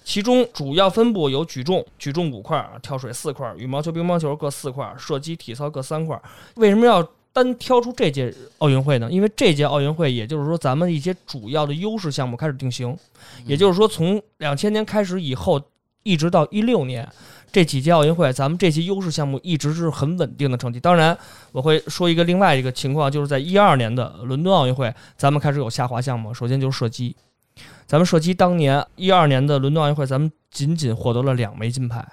其中主要分布有举重，举重五块，跳水四块，羽毛球、乒乓球各四块，射击、体操各三块。为什么要？单挑出这届奥运会呢？因为这届奥运会，也就是说，咱们一些主要的优势项目开始定型。也就是说，从两千年开始以后，一直到一六年这几届奥运会，咱们这些优势项目一直是很稳定的成绩。当然，我会说一个另外一个情况，就是在一二年的伦敦奥运会，咱们开始有下滑项目。首先就是射击，咱们射击当年一二年的伦敦奥运会，咱们仅仅获得了两枚金牌。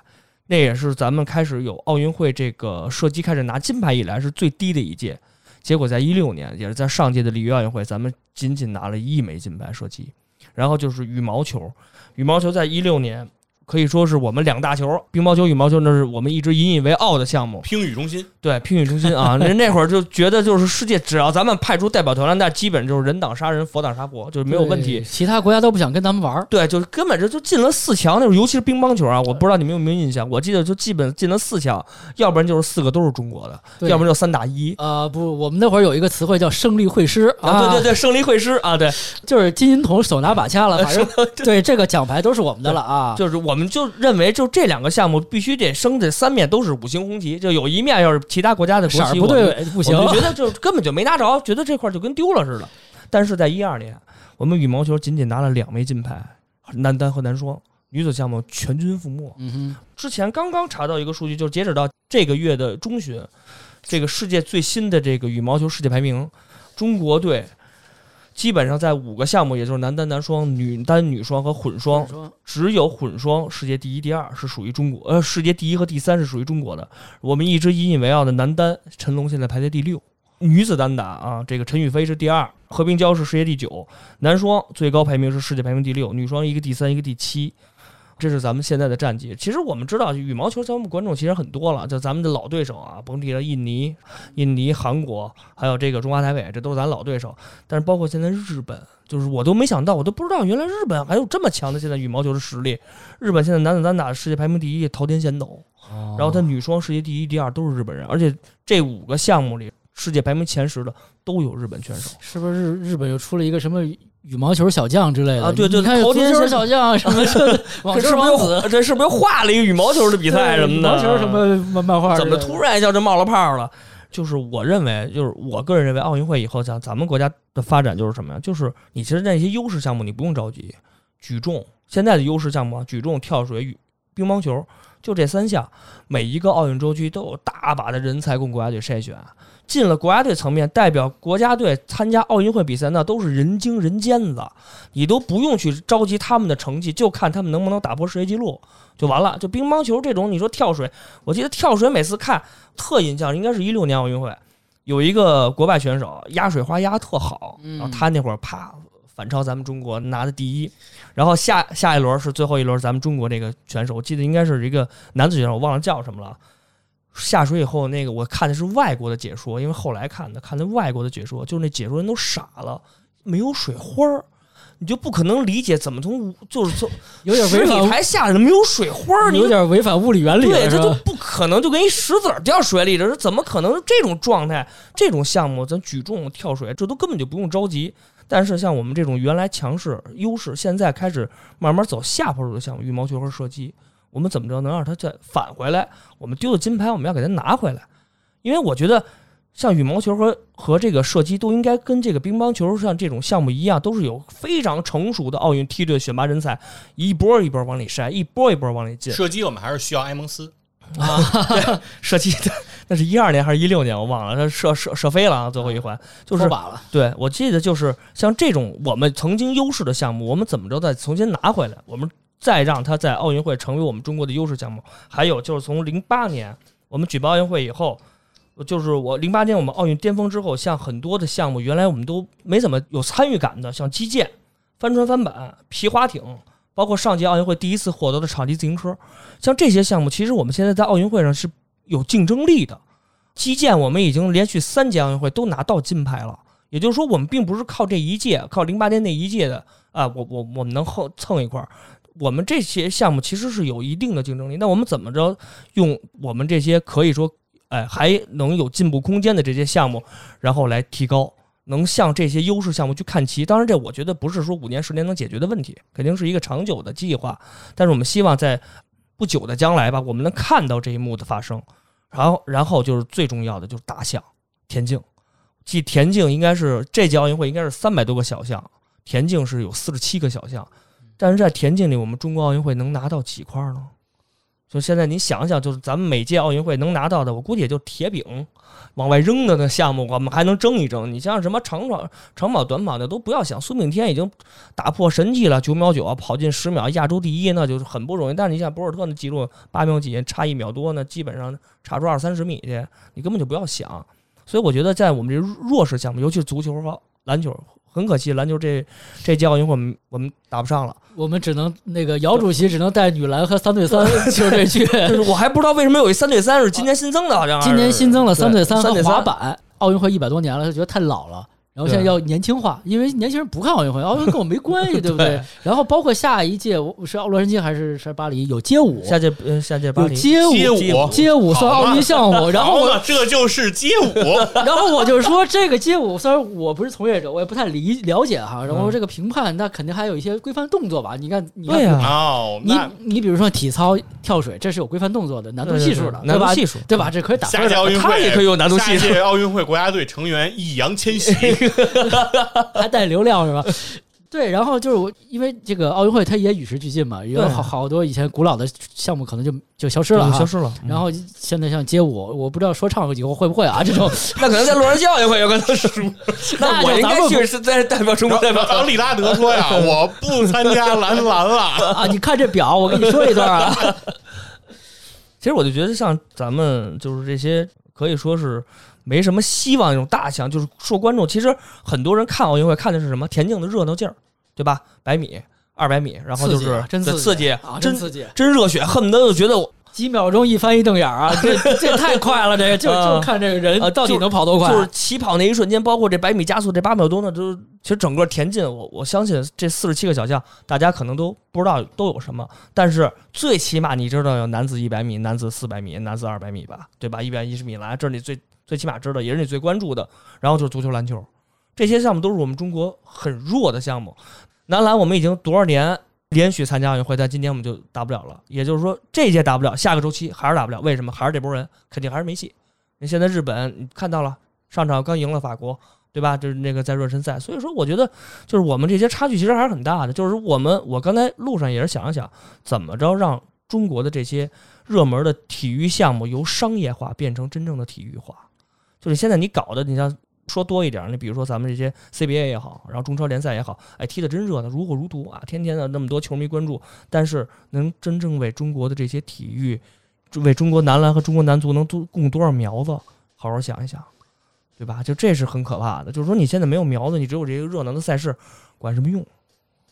那也是咱们开始有奥运会这个射击开始拿金牌以来是最低的一届，结果在一六年，也是在上届的里约奥运会，咱们仅仅拿了一枚金牌射击。然后就是羽毛球，羽毛球在一六年。可以说是我们两大球，乒乓球、羽毛球，那是我们一直引以为傲的项目。乒羽中心，对，乒羽中心啊！那那会儿就觉得，就是世界只要咱们派出代表团来，那基本就是人挡杀人，佛挡杀佛，就是没有问题。其他国家都不想跟咱们玩儿。对，就是根本就就进了四强，那会儿尤其是乒乓球啊，我不知道你们有没有印象？我记得就基本进了四强，要不然就是四个都是中国的，要不然就三打一。啊，不，我们那会儿有一个词汇叫胜利会师啊，对对对，胜利会师啊，对，就是金银铜手拿把掐了，反正对这个奖牌都是我们的了啊，就是我们就认为。就这两个项目必须得升，这三面都是五星红旗，就有一面要是其他国家的国旗不对不行，我觉得就根本就没拿着，觉得这块就跟丢了似的。但是在一二年，我们羽毛球仅仅拿了两枚金牌，男单和男双，女子项目全军覆没。嗯哼，之前刚刚查到一个数据，就是截止到这个月的中旬，这个世界最新的这个羽毛球世界排名，中国队。基本上在五个项目，也就是男单、男双、女单、女双和混双，只有混双世界第一、第二是属于中国，呃，世界第一和第三是属于中国的。我们一直引以为傲的男单，陈龙现在排在第六。女子单打啊，这个陈雨菲是第二，何冰娇是世界第九。男双最高排名是世界排名第六，女双一个第三，一个第七。这是咱们现在的战绩。其实我们知道，羽毛球咱们观众其实很多了，就咱们的老对手啊，甭提了印尼、印尼、韩国，还有这个中华台北，这都是咱老对手。但是包括现在日本，就是我都没想到，我都不知道原来日本还有这么强的现在羽毛球的实力。日本现在男子单打世界排名第一，桃田贤斗，然后他女双世界第一、第二都是日本人，而且这五个项目里世界排名前十的都有日本选手。是不是日本又出了一个什么？羽毛球小将之类的啊，对对，你看头球小将什么的，网球王子，这是不是又画了一个羽毛球的比赛什么的？羽毛球什么漫漫画？怎么突然一下就冒了泡了？就是我认为，就是我个人认为，奥运会以后，像咱们国家的发展就是什么呀？就是你其实那些优势项目你不用着急，举重现在的优势项目，举重、跳水、乒乓球，就这三项，每一个奥运周期都有大把的人才供国家队筛选。进了国家队层面，代表国家队参加奥运会比赛，那都是人精人尖子，你都不用去着急他们的成绩，就看他们能不能打破世界纪录就完了。就乒乓球这种，你说跳水，我记得跳水每次看特印象，应该是一六年奥运会，有一个国外选手压水花压特好，然后他那会儿啪反超咱们中国拿的第一，然后下下一轮是最后一轮，咱们中国这个选手，我记得应该是一个男子选手，我忘了叫什么了。下水以后，那个我看的是外国的解说，因为后来看的，看的外国的解说，就是那解说人都傻了，没有水花儿，你就不可能理解怎么从就是从有点违反台下没有水花儿，有点违反物理原理，对，这就不可能，就跟一石子掉水里，这是怎么可能这种状态？这种项目，咱举重、跳水，这都根本就不用着急。但是像我们这种原来强势优势，现在开始慢慢走下坡路的项目，羽毛球和射击。我们怎么着能让他再返回来？我们丢的金牌，我们要给他拿回来。因为我觉得，像羽毛球和和这个射击都应该跟这个乒乓球像这种项目一样，都是有非常成熟的奥运梯队选拔人才，一波一波往里筛，一波一波往里进。射击我们还是需要埃蒙斯啊，射击那是一二年还是一六年？我忘了，他射射射飞了啊，最后一环就是把了。对，我记得就是像这种我们曾经优势的项目，我们怎么着再重新拿回来？我们。再让他在奥运会成为我们中国的优势项目。还有就是从零八年我们举办奥运会以后，就是我零八年我们奥运巅峰之后，像很多的项目，原来我们都没怎么有参与感的，像击剑、帆船、帆板、皮划艇，包括上届奥运会第一次获得的场地自行车，像这些项目，其实我们现在在奥运会上是有竞争力的。击剑我们已经连续三届奥运会都拿到金牌了，也就是说，我们并不是靠这一届，靠零八年那一届的啊，我我我们能后蹭一块儿。我们这些项目其实是有一定的竞争力，那我们怎么着用我们这些可以说，哎，还能有进步空间的这些项目，然后来提高，能向这些优势项目去看齐。当然，这我觉得不是说五年十年能解决的问题，肯定是一个长久的计划。但是我们希望在不久的将来吧，我们能看到这一幕的发生。然后，然后就是最重要的就是大项田径，即田径应该是这届奥运会应该是三百多个小项，田径是有四十七个小项。但是在田径里，我们中国奥运会能拿到几块呢？就现在你想想，就是咱们每届奥运会能拿到的，我估计也就铁饼往外扔的那项目，我们还能争一争。你像什么长跑、长跑、短跑的都不要想。苏炳添已经打破神迹了，九秒九跑进十秒，亚洲第一，那就是很不容易。但是你像博尔特那记录八秒几，差一秒多，那基本上差出二三十米去，你根本就不要想。所以我觉得，在我们这弱势项目，尤其是足球和篮球。很可惜，篮球这这届奥运会我们我们打不上了，我们只能那个姚主席只能带女篮和三对三 就这句。就是我还不知道为什么有一三对三是今年新增的，好像今年新增了三对三和滑板。奥运会一百多年了，他觉得太老了。然后现在要年轻化，因为年轻人不看奥运会，奥运会跟我没关系，对不对？然后包括下一届，我是洛杉矶还是是巴黎？有街舞，下届呃下届巴黎街舞，街舞街舞算奥运项目。然后我这就是街舞。然后我就说这个街舞，虽然我不是从业者，我也不太理了解哈。然后这个评判，那肯定还有一些规范动作吧？你看，你看，你你比如说体操、跳水，这是有规范动作的，难度系数的，难度系数对吧？这可以打。下届奥运会他也可以有难度系数。奥运会国家队成员易烊千玺。还带流量是吧？对，然后就是我，因为这个奥运会它也与时俱进嘛，有好好多以前古老的项目可能就就消失了，消失了。然后现在像街舞，我不知道说唱以后会不会啊？这种 那可能在洛杉矶奥运会有可能输。那我应该去是在代表中国代表。当利拉德说呀，我不参加男篮了啊！你看这表，我跟你说一段啊。其实我就觉得，像咱们就是这些，可以说是。没什么希望那种大项，就是说观众其实很多人看奥运会看的是什么田径的热闹劲儿，对吧？百米、二百米，然后就是真刺激，真刺激，真热血，恨不得就觉得我几秒钟一翻一瞪眼儿啊，这这太快了，这个就就看这个人到底能跑多快。就是起跑那一瞬间，包括这百米加速这八秒多呢，都其实整个田径，我我相信这四十七个小项，大家可能都不知道都有什么，但是最起码你知道有男子一百米、男子四百米、男子二百米吧，对吧？一百一十米栏，这是你最。最起码知道也是你最关注的，然后就是足球、篮球，这些项目都是我们中国很弱的项目。男篮我们已经多少年连续参加奥运会，但今年我们就打不了了。也就是说，这届打不了，下个周期还是打不了。为什么？还是这波人肯定还是没戏。你现在日本你看到了，上场刚赢了法国，对吧？就是那个在热身赛。所以说，我觉得就是我们这些差距其实还是很大的。就是我们我刚才路上也是想了想，怎么着让中国的这些热门的体育项目由商业化变成真正的体育化。就是现在你搞的，你像说多一点，你比如说咱们这些 CBA 也好，然后中超联赛也好，哎，踢得真热闹，如火如荼啊，天天的那么多球迷关注，但是能真正为中国的这些体育，为中国男篮和中国男足能多供多少苗子？好好想一想，对吧？就这是很可怕的。就是说你现在没有苗子，你只有这些热闹的赛事，管什么用？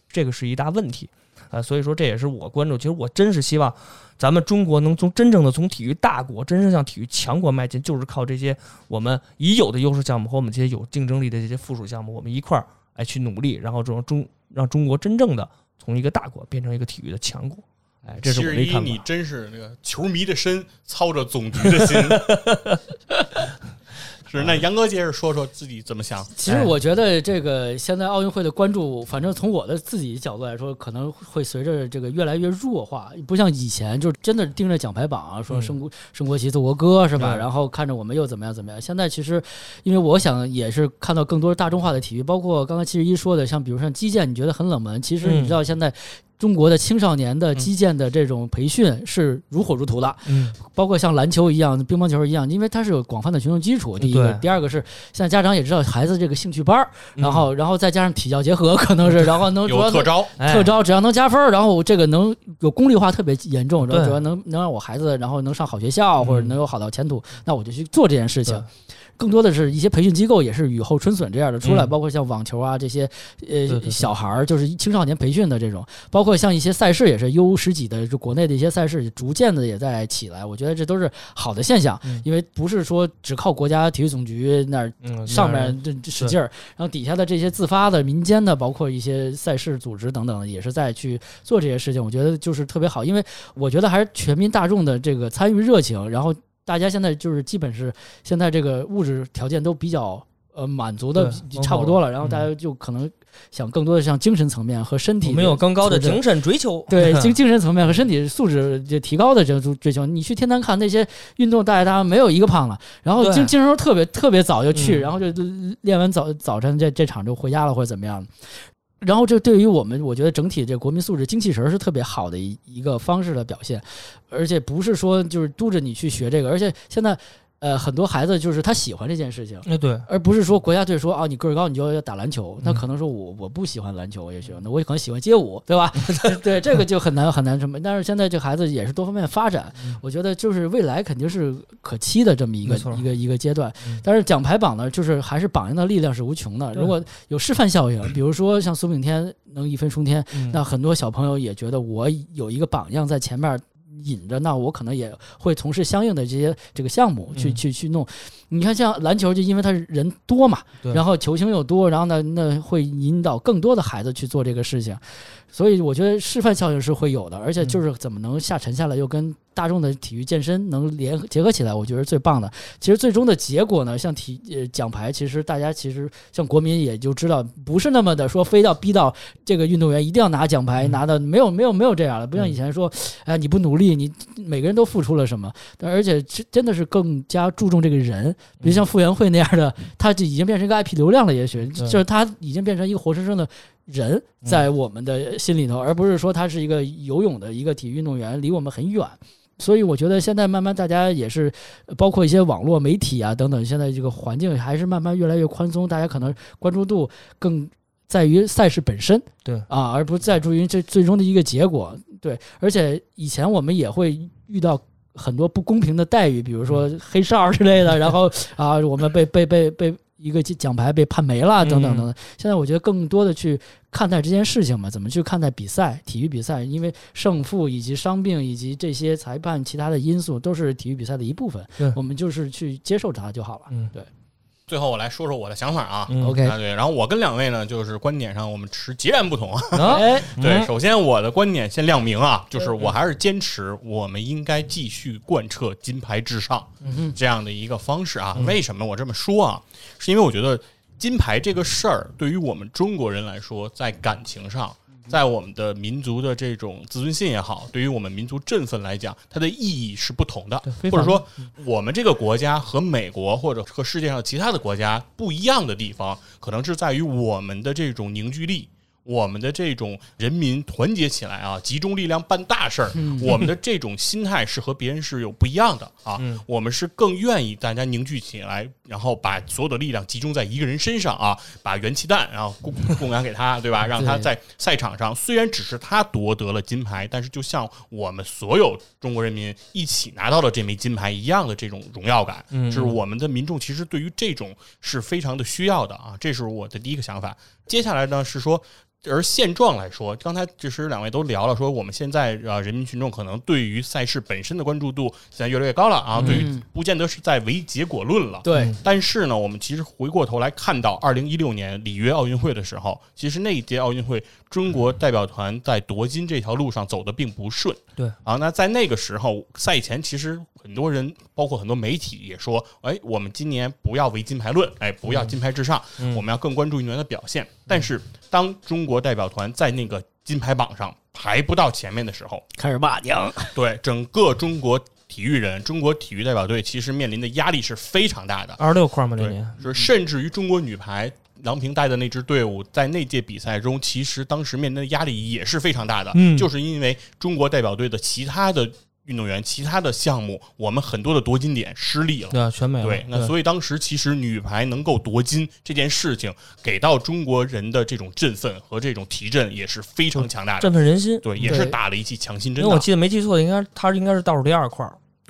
这个是一大问题。啊，所以说这也是我关注。其实我真是希望，咱们中国能从真正的从体育大国，真正向体育强国迈进，就是靠这些我们已有的优势项目和我们这些有竞争力的这些附属项目，我们一块儿哎去努力，然后这种中让中国真正的从一个大国变成一个体育的强国。哎，这是我的看法。你真是那个球迷的身，操着总局的心。是，那杨哥接着说说自己怎么想。其实我觉得这个现在奥运会的关注，反正从我的自己角度来说，可能会随着这个越来越弱化，不像以前就真的盯着奖牌榜啊说升国升国旗奏国歌是吧？然后看着我们又怎么样怎么样。现在其实，因为我想也是看到更多大众化的体育，包括刚刚七十一说的，像比如像击剑，你觉得很冷门，其实你知道现在。中国的青少年的击剑的这种培训是如火如荼的，嗯，包括像篮球一样、乒乓球一样，因为它是有广泛的群众基础。第一个，第二个是现在家长也知道孩子这个兴趣班儿，然后，然后再加上体教结合，可能是，然后能有特招，特招只要能加分，然后这个能有功利化特别严重，然后主要能能让我孩子然后能上好学校或者能有好的前途，那我就去做这件事情。更多的是一些培训机构也是雨后春笋这样的出来，包括像网球啊这些，呃，小孩儿就是青少年培训的这种，包括像一些赛事也是 U 十几的，就国内的一些赛事逐渐的也在起来。我觉得这都是好的现象，因为不是说只靠国家体育总局那儿上面这使劲儿，然后底下的这些自发的民间的，包括一些赛事组织等等，也是在去做这些事情。我觉得就是特别好，因为我觉得还是全民大众的这个参与热情，然后。大家现在就是基本是现在这个物质条件都比较呃满足的差不多了，然后大家就可能想更多的像精神层面和身体没有更高的精神追求，对 精精神层面和身体素质就提高的这种追求。你去天坛看那些运动，大爷大妈没有一个胖了，然后精精神特别特别早就去，然后就练完早早晨这这场就回家了或者怎么样。然后，这对于我们，我觉得整体这国民素质、精气神是特别好的一一个方式的表现，而且不是说就是督着你去学这个，而且现在。呃，很多孩子就是他喜欢这件事情，哎对，而不是说国家队说啊，你个儿高你就要打篮球，那可能说我我不喜欢篮球，也许，那我可能喜欢街舞，对吧？对，这个就很难很难什么。但是现在这孩子也是多方面发展，我觉得就是未来肯定是可期的这么一个一个一个阶段。但是奖牌榜呢，就是还是榜样的力量是无穷的。如果有示范效应，比如说像苏炳添能一飞冲天，那很多小朋友也觉得我有一个榜样在前面。引着，那我可能也会从事相应的这些这个项目去去去弄。你看，像篮球，就因为它人多嘛，然后球星又多，然后呢，那会引导更多的孩子去做这个事情。所以我觉得示范效应是会有的，而且就是怎么能下沉下来，又跟大众的体育健身能联合结合起来，我觉得是最棒的。其实最终的结果呢，像体呃奖牌，其实大家其实像国民也就知道，不是那么的说非要逼到这个运动员一定要拿奖牌，拿的没有没有没有这样的，不像以前说，哎你不努力，你每个人都付出了什么，而且真的是更加注重这个人，比如像傅园慧那样的，他就已经变成一个 IP 流量了，也许就是他已经变成一个活生生的。人在我们的心里头，而不是说他是一个游泳的一个体育运动员，离我们很远。所以我觉得现在慢慢大家也是，包括一些网络媒体啊等等，现在这个环境还是慢慢越来越宽松，大家可能关注度更在于赛事本身，对啊，而不在注于这最终的一个结果。对，而且以前我们也会遇到很多不公平的待遇，比如说黑哨之类的，然后啊，我们被被被被。一个奖牌被判没了，等等等等。现在我觉得更多的去看待这件事情嘛，怎么去看待比赛、体育比赛？因为胜负以及伤病以及这些裁判其他的因素都是体育比赛的一部分。我们就是去接受它就好了。嗯，对。最后我来说说我的想法啊，OK，对，然后我跟两位呢，就是观点上我们持截然不同啊。哎，对，首先我的观点先亮明啊，就是我还是坚持我们应该继续贯彻金牌至上这样的一个方式啊。为什么我这么说啊？是因为我觉得金牌这个事儿对于我们中国人来说，在感情上。在我们的民族的这种自尊心也好，对于我们民族振奋来讲，它的意义是不同的。或者说，我们这个国家和美国或者和世界上其他的国家不一样的地方，可能是在于我们的这种凝聚力，我们的这种人民团结起来啊，集中力量办大事儿，我们的这种心态是和别人是有不一样的啊。我们是更愿意大家凝聚起来，然后把所有的力量集中在一个人身上啊，把元气弹然后供供养给他，对吧？让他在赛场上，虽然只是他夺得了金牌，但是就像我们所有中国人民一起拿到了这枚金牌一样的这种荣耀感，就是我们的民众其实对于这种是非常的需要的啊。这是我的第一个想法。接下来呢是说。而现状来说，刚才其实两位都聊了，说我们现在啊，人民群众可能对于赛事本身的关注度现在越来越高了啊，对于不见得是在唯结果论了。对，但是呢，我们其实回过头来看到二零一六年里约奥运会的时候，其实那一届奥运会，中国代表团在夺金这条路上走的并不顺。对啊，那在那个时候赛前，其实很多人，包括很多媒体也说，哎，我们今年不要唯金牌论，哎，不要金牌至上，我们要更关注运动员的表现。但是当中国代表团在那个金牌榜上排不到前面的时候，开始骂娘。对整个中国体育人，中国体育代表队其实面临的压力是非常大的。二十六块吗？这年是甚至于中国女排郎平带的那支队伍，在那届比赛中，其实当时面临的压力也是非常大的。嗯，就是因为中国代表队的其他的。运动员其他的项目，我们很多的夺金点失利了，对，全没了。对，那所以当时其实女排能够夺金这件事情，给到中国人的这种振奋和这种提振也是非常强大的，振奋人心。对，也是打了一剂强心针。因为我记得没记错，应该他应该是倒数第二块。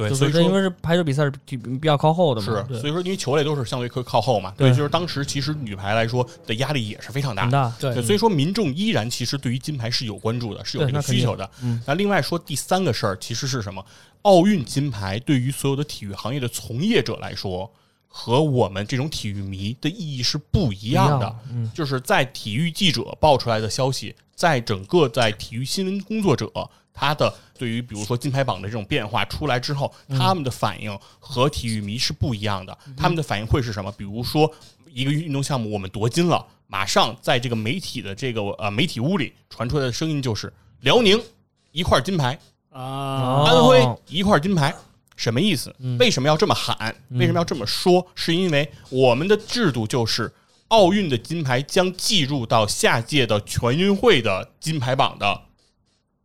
对，所以说因为是排球比赛是比比较靠后的嘛，是，所以说因为球类都是相对靠靠后嘛，对，就是当时其实女排来说的压力也是非常大，大，对，所以说民众依然其实对于金牌是有关注的，是有这个需求的。那另外说第三个事儿其实是什么？奥运金牌对于所有的体育行业的从业者来说，和我们这种体育迷的意义是不一样的。嗯，就是在体育记者爆出来的消息，在整个在体育新闻工作者。他的对于比如说金牌榜的这种变化出来之后，他们的反应和体育迷是不一样的。他们的反应会是什么？比如说一个运动项目我们夺金了，马上在这个媒体的这个呃媒体屋里传出来的声音就是辽宁一块金牌啊，安徽一块金牌，什么意思？为什么要这么喊？为什么要这么说？是因为我们的制度就是奥运的金牌将计入到下届的全运会的金牌榜的。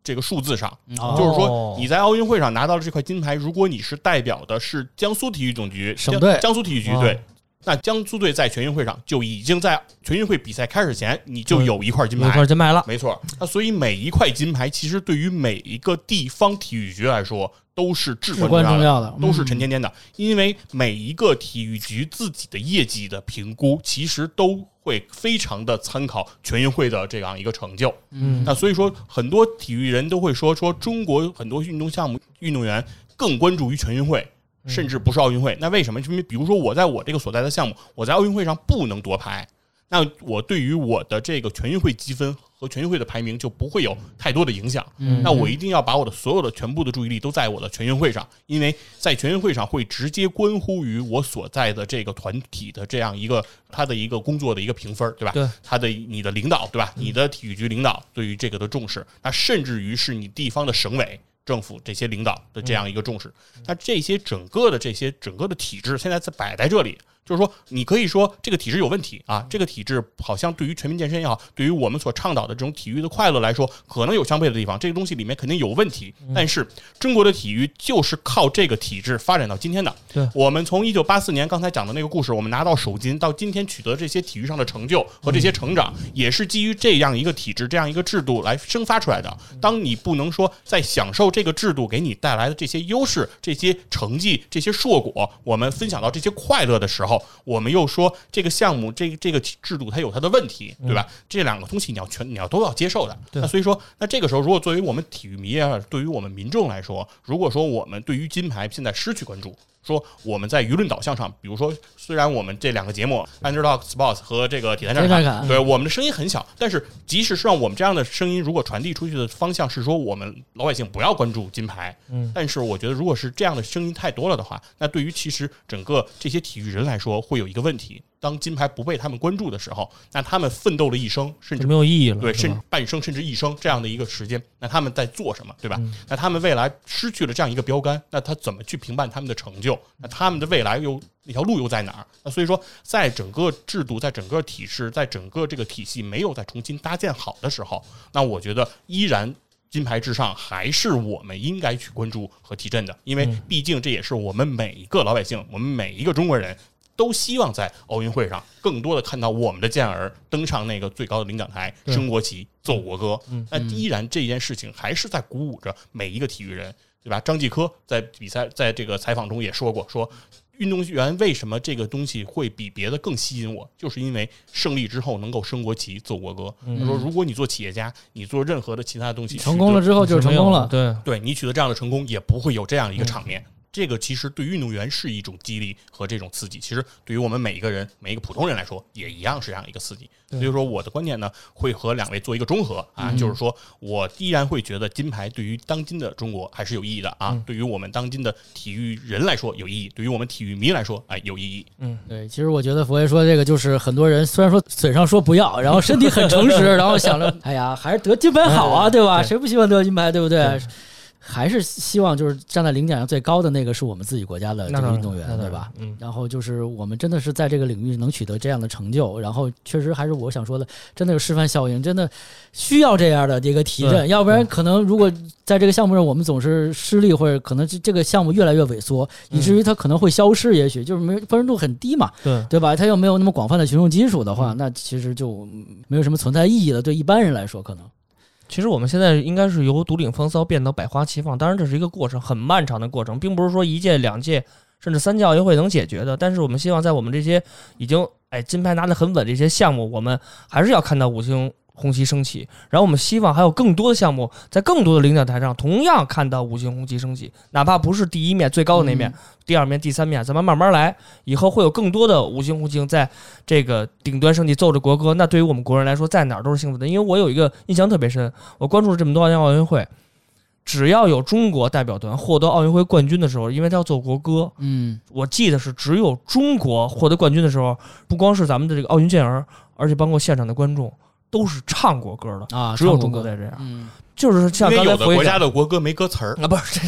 这个数字上，就是说你在奥运会上拿到了这块金牌，如果你是代表的是江苏体育总局省队，江苏体育局队，那江苏队在全运会上就已经在全运会比赛开始前，你就有一块金牌，一块金牌了，没错。那所以每一块金牌，其实对于每一个地方体育局来说，都是至关重要的，都是沉甸甸的。因为每一个体育局自己的业绩的评估，其实都。会非常的参考全运会的这样一个成就，嗯，那所以说很多体育人都会说说中国很多运动项目运动员更关注于全运会，甚至不是奥运会。那为什么？因为比如说我在我这个所在的项目，我在奥运会上不能夺牌。那我对于我的这个全运会积分和全运会的排名就不会有太多的影响。那我一定要把我的所有的全部的注意力都在我的全运会上，因为在全运会上会直接关乎于我所在的这个团体的这样一个他的一个工作的一个评分，对吧？对，他的你的领导，对吧？你的体育局领导对于这个的重视，那甚至于是你地方的省委政府这些领导的这样一个重视，那这些整个的这些整个的体制现在在摆在这里。就是说，你可以说这个体制有问题啊，这个体制好像对于全民健身也好，对于我们所倡导的这种体育的快乐来说，可能有相悖的地方。这个东西里面肯定有问题，但是中国的体育就是靠这个体制发展到今天的。对，我们从一九八四年刚才讲的那个故事，我们拿到首金，到今天取得这些体育上的成就和这些成长，也是基于这样一个体制、这样一个制度来生发出来的。当你不能说在享受这个制度给你带来的这些优势、这些成绩、这些硕果，我们分享到这些快乐的时候。我们又说这个项目，这个这个制度它有它的问题，对吧？这两个东西你要全你要都要接受的。那所以说，那这个时候，如果作为我们体育迷啊，对于我们民众来说，如果说我们对于金牌现在失去关注。说我们在舆论导向上，比如说，虽然我们这两个节目《Underdog Sports》和这个《铁三战场》，对我们的声音很小，但是即使是让我们这样的声音，如果传递出去的方向是说我们老百姓不要关注金牌，嗯，但是我觉得如果是这样的声音太多了的话，那对于其实整个这些体育人来说，会有一个问题，当金牌不被他们关注的时候，那他们奋斗了一生，甚至没有意义了，对，甚至半生甚至一生这样的一个时间，那他们在做什么，对吧？那他们未来失去了这样一个标杆，那他怎么去评判他们的成就？那他们的未来又那条路又在哪儿？那所以说，在整个制度、在整个体制、在整个这个体系没有再重新搭建好的时候，那我觉得依然金牌至上还是我们应该去关注和提振的，因为毕竟这也是我们每一个老百姓，我们每一个中国人。都希望在奥运会上更多的看到我们的健儿登上那个最高的领奖台，升国旗，奏国歌。那依然这件事情还是在鼓舞着每一个体育人，对吧？张继科在比赛在这个采访中也说过，说运动员为什么这个东西会比别的更吸引我，就是因为胜利之后能够升国旗、奏国歌。他说，如果你做企业家，你做任何的其他的东西，成功了之后就是成功了。对，对你取得这样的成功，也不会有这样一个场面。这个其实对运动员是一种激励和这种刺激，其实对于我们每一个人、每一个普通人来说，也一样是这样一个刺激。所以说，我的观点呢，会和两位做一个中和啊，就是说我依然会觉得金牌对于当今的中国还是有意义的啊，对于我们当今的体育人来说有意义，对于我们体育迷来说，哎，有意义。嗯，对，其实我觉得佛爷说这个就是很多人虽然说嘴上说不要，然后身体很诚实，然后想着，哎呀，还是得金牌好啊，对吧？谁不希望得金牌，对不对？还是希望就是站在领奖上最高的那个是我们自己国家的这个运动员，对吧？嗯。然后就是我们真的是在这个领域能取得这样的成就，然后确实还是我想说的，真的有示范效应，真的需要这样的一个提振，要不然可能如果在这个项目上我们总是失利，或者可能这个项目越来越萎缩，以至于它可能会消失，也许就是没关注度很低嘛，对对吧？它又没有那么广泛的群众基础的话，那其实就没有什么存在意义了。对一般人来说，可能。其实我们现在应该是由独领风骚变到百花齐放，当然这是一个过程，很漫长的过程，并不是说一届、两届甚至三届奥运会能解决的。但是我们希望在我们这些已经哎金牌拿得很稳的一些项目，我们还是要看到五星。红旗升起，然后我们希望还有更多的项目在更多的领奖台上同样看到五星红旗升起，哪怕不是第一面最高的那面，第二面、第三面，咱们慢慢来。以后会有更多的五星红旗在这个顶端升起，奏着国歌。那对于我们国人来说，在哪儿都是幸福的。因为我有一个印象特别深，我关注了这么多年奥运会，只要有中国代表团获得奥运会冠军的时候，因为他要奏国歌，嗯，我记得是只有中国获得冠军的时候，不光是咱们的这个奥运健儿，而且包括现场的观众。都是唱过歌的啊，只有中国在这样，嗯，就是像刚才有的国家的国歌没歌词儿。啊，不是，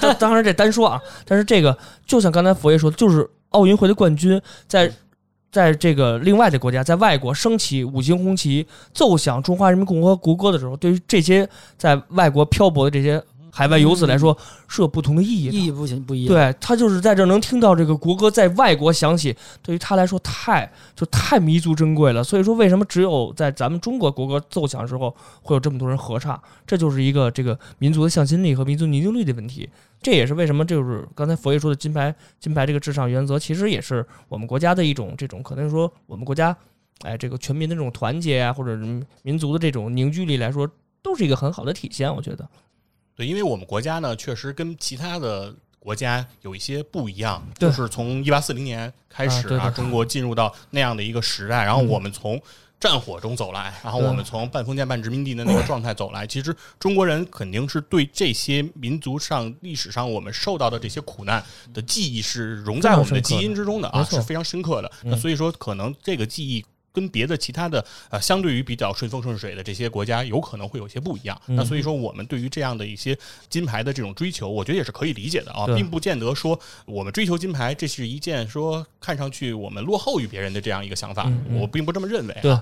这当然这单说啊，但是这个就像刚才佛爷说的，就是奥运会的冠军在在这个另外的国家，在外国升起五星红旗，奏响中华人民共和国国歌的时候，对于这些在外国漂泊的这些。海外游子来说是有不同的意义，意义不行不一样。对他就是在这能听到这个国歌在外国响起，对于他来说太就太弥足珍贵了。所以说，为什么只有在咱们中国国歌奏响的时候会有这么多人合唱？这就是一个这个民族的向心力和民族凝聚力的问题。这也是为什么就是刚才佛爷说的金牌金牌这个至上原则，其实也是我们国家的一种这种可能说我们国家哎这个全民的这种团结啊，或者民族的这种凝聚力来说，都是一个很好的体现。我觉得。对，因为我们国家呢，确实跟其他的国家有一些不一样，就是从一八四零年开始啊，中国进入到那样的一个时代，然后我们从战火中走来，然后我们从半封建半殖民地的那个状态走来。其实中国人肯定是对这些民族上历史上我们受到的这些苦难的记忆是融在我们的基因之中的啊，是非常深刻的。那所以说，可能这个记忆。跟别的其他的呃，相对于比较顺风顺水的这些国家，有可能会有些不一样。那所以说，我们对于这样的一些金牌的这种追求，我觉得也是可以理解的啊，并不见得说我们追求金牌，这是一件说看上去我们落后于别人的这样一个想法。我并不这么认为。对，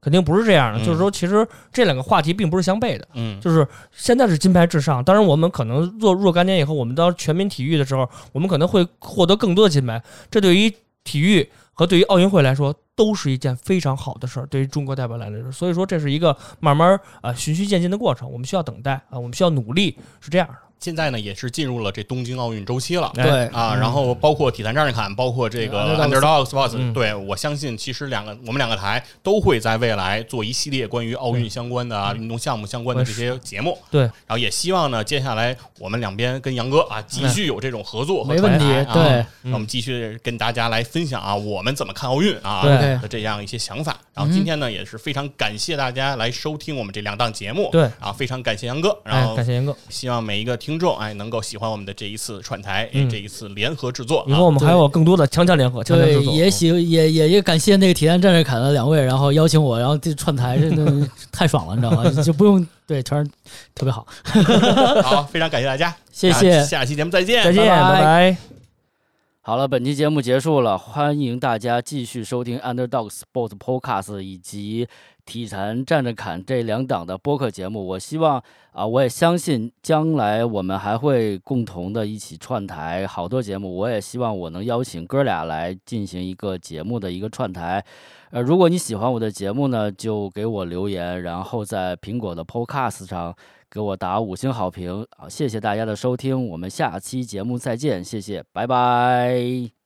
肯定不是这样的。就是说，其实这两个话题并不是相悖的。嗯，就是现在是金牌至上，当然我们可能若若干年以后，我们到全民体育的时候，我们可能会获得更多的金牌。这对于体育和对于奥运会来说。都是一件非常好的事儿，对于中国代表来说，所以说这是一个慢慢啊循序渐进的过程，我们需要等待啊，我们需要努力，是这样的。现在呢，也是进入了这东京奥运周期了，对。啊，然后包括体坛战士侃，包括这个 Underdog Sports，对我相信，其实两个我们两个台都会在未来做一系列关于奥运相关的啊运动项目相关的这些节目，对，然后也希望呢，接下来我们两边跟杨哥啊继续有这种合作和传台啊，对，那我们继续跟大家来分享啊，我们怎么看奥运啊的这样一些想法。然后今天呢，也是非常感谢大家来收听我们这两档节目，对。啊，非常感谢杨哥，然后感谢杨哥，希望每一个听。听众哎能够喜欢我们的这一次串台，嗯这一次联合制作。以后我们还有更多的强强联合，强强对制，作。也喜也也也感谢那个体验战士凯的两位，然后邀请我，然后这串台真的 太爽了，你知道吗？就不用对，全是特别好，好，非常感谢大家，谢谢下下期节目再见，再见，拜拜拜拜。好了，本期节目结束了，欢迎大家继续收听 Underdog Sports Podcast 以及体坛站着侃这两档的播客节目。我希望啊，我也相信将来我们还会共同的一起串台好多节目。我也希望我能邀请哥俩来进行一个节目的一个串台。呃，如果你喜欢我的节目呢，就给我留言，然后在苹果的 Podcast 上给我打五星好评啊！谢谢大家的收听，我们下期节目再见，谢谢，拜拜。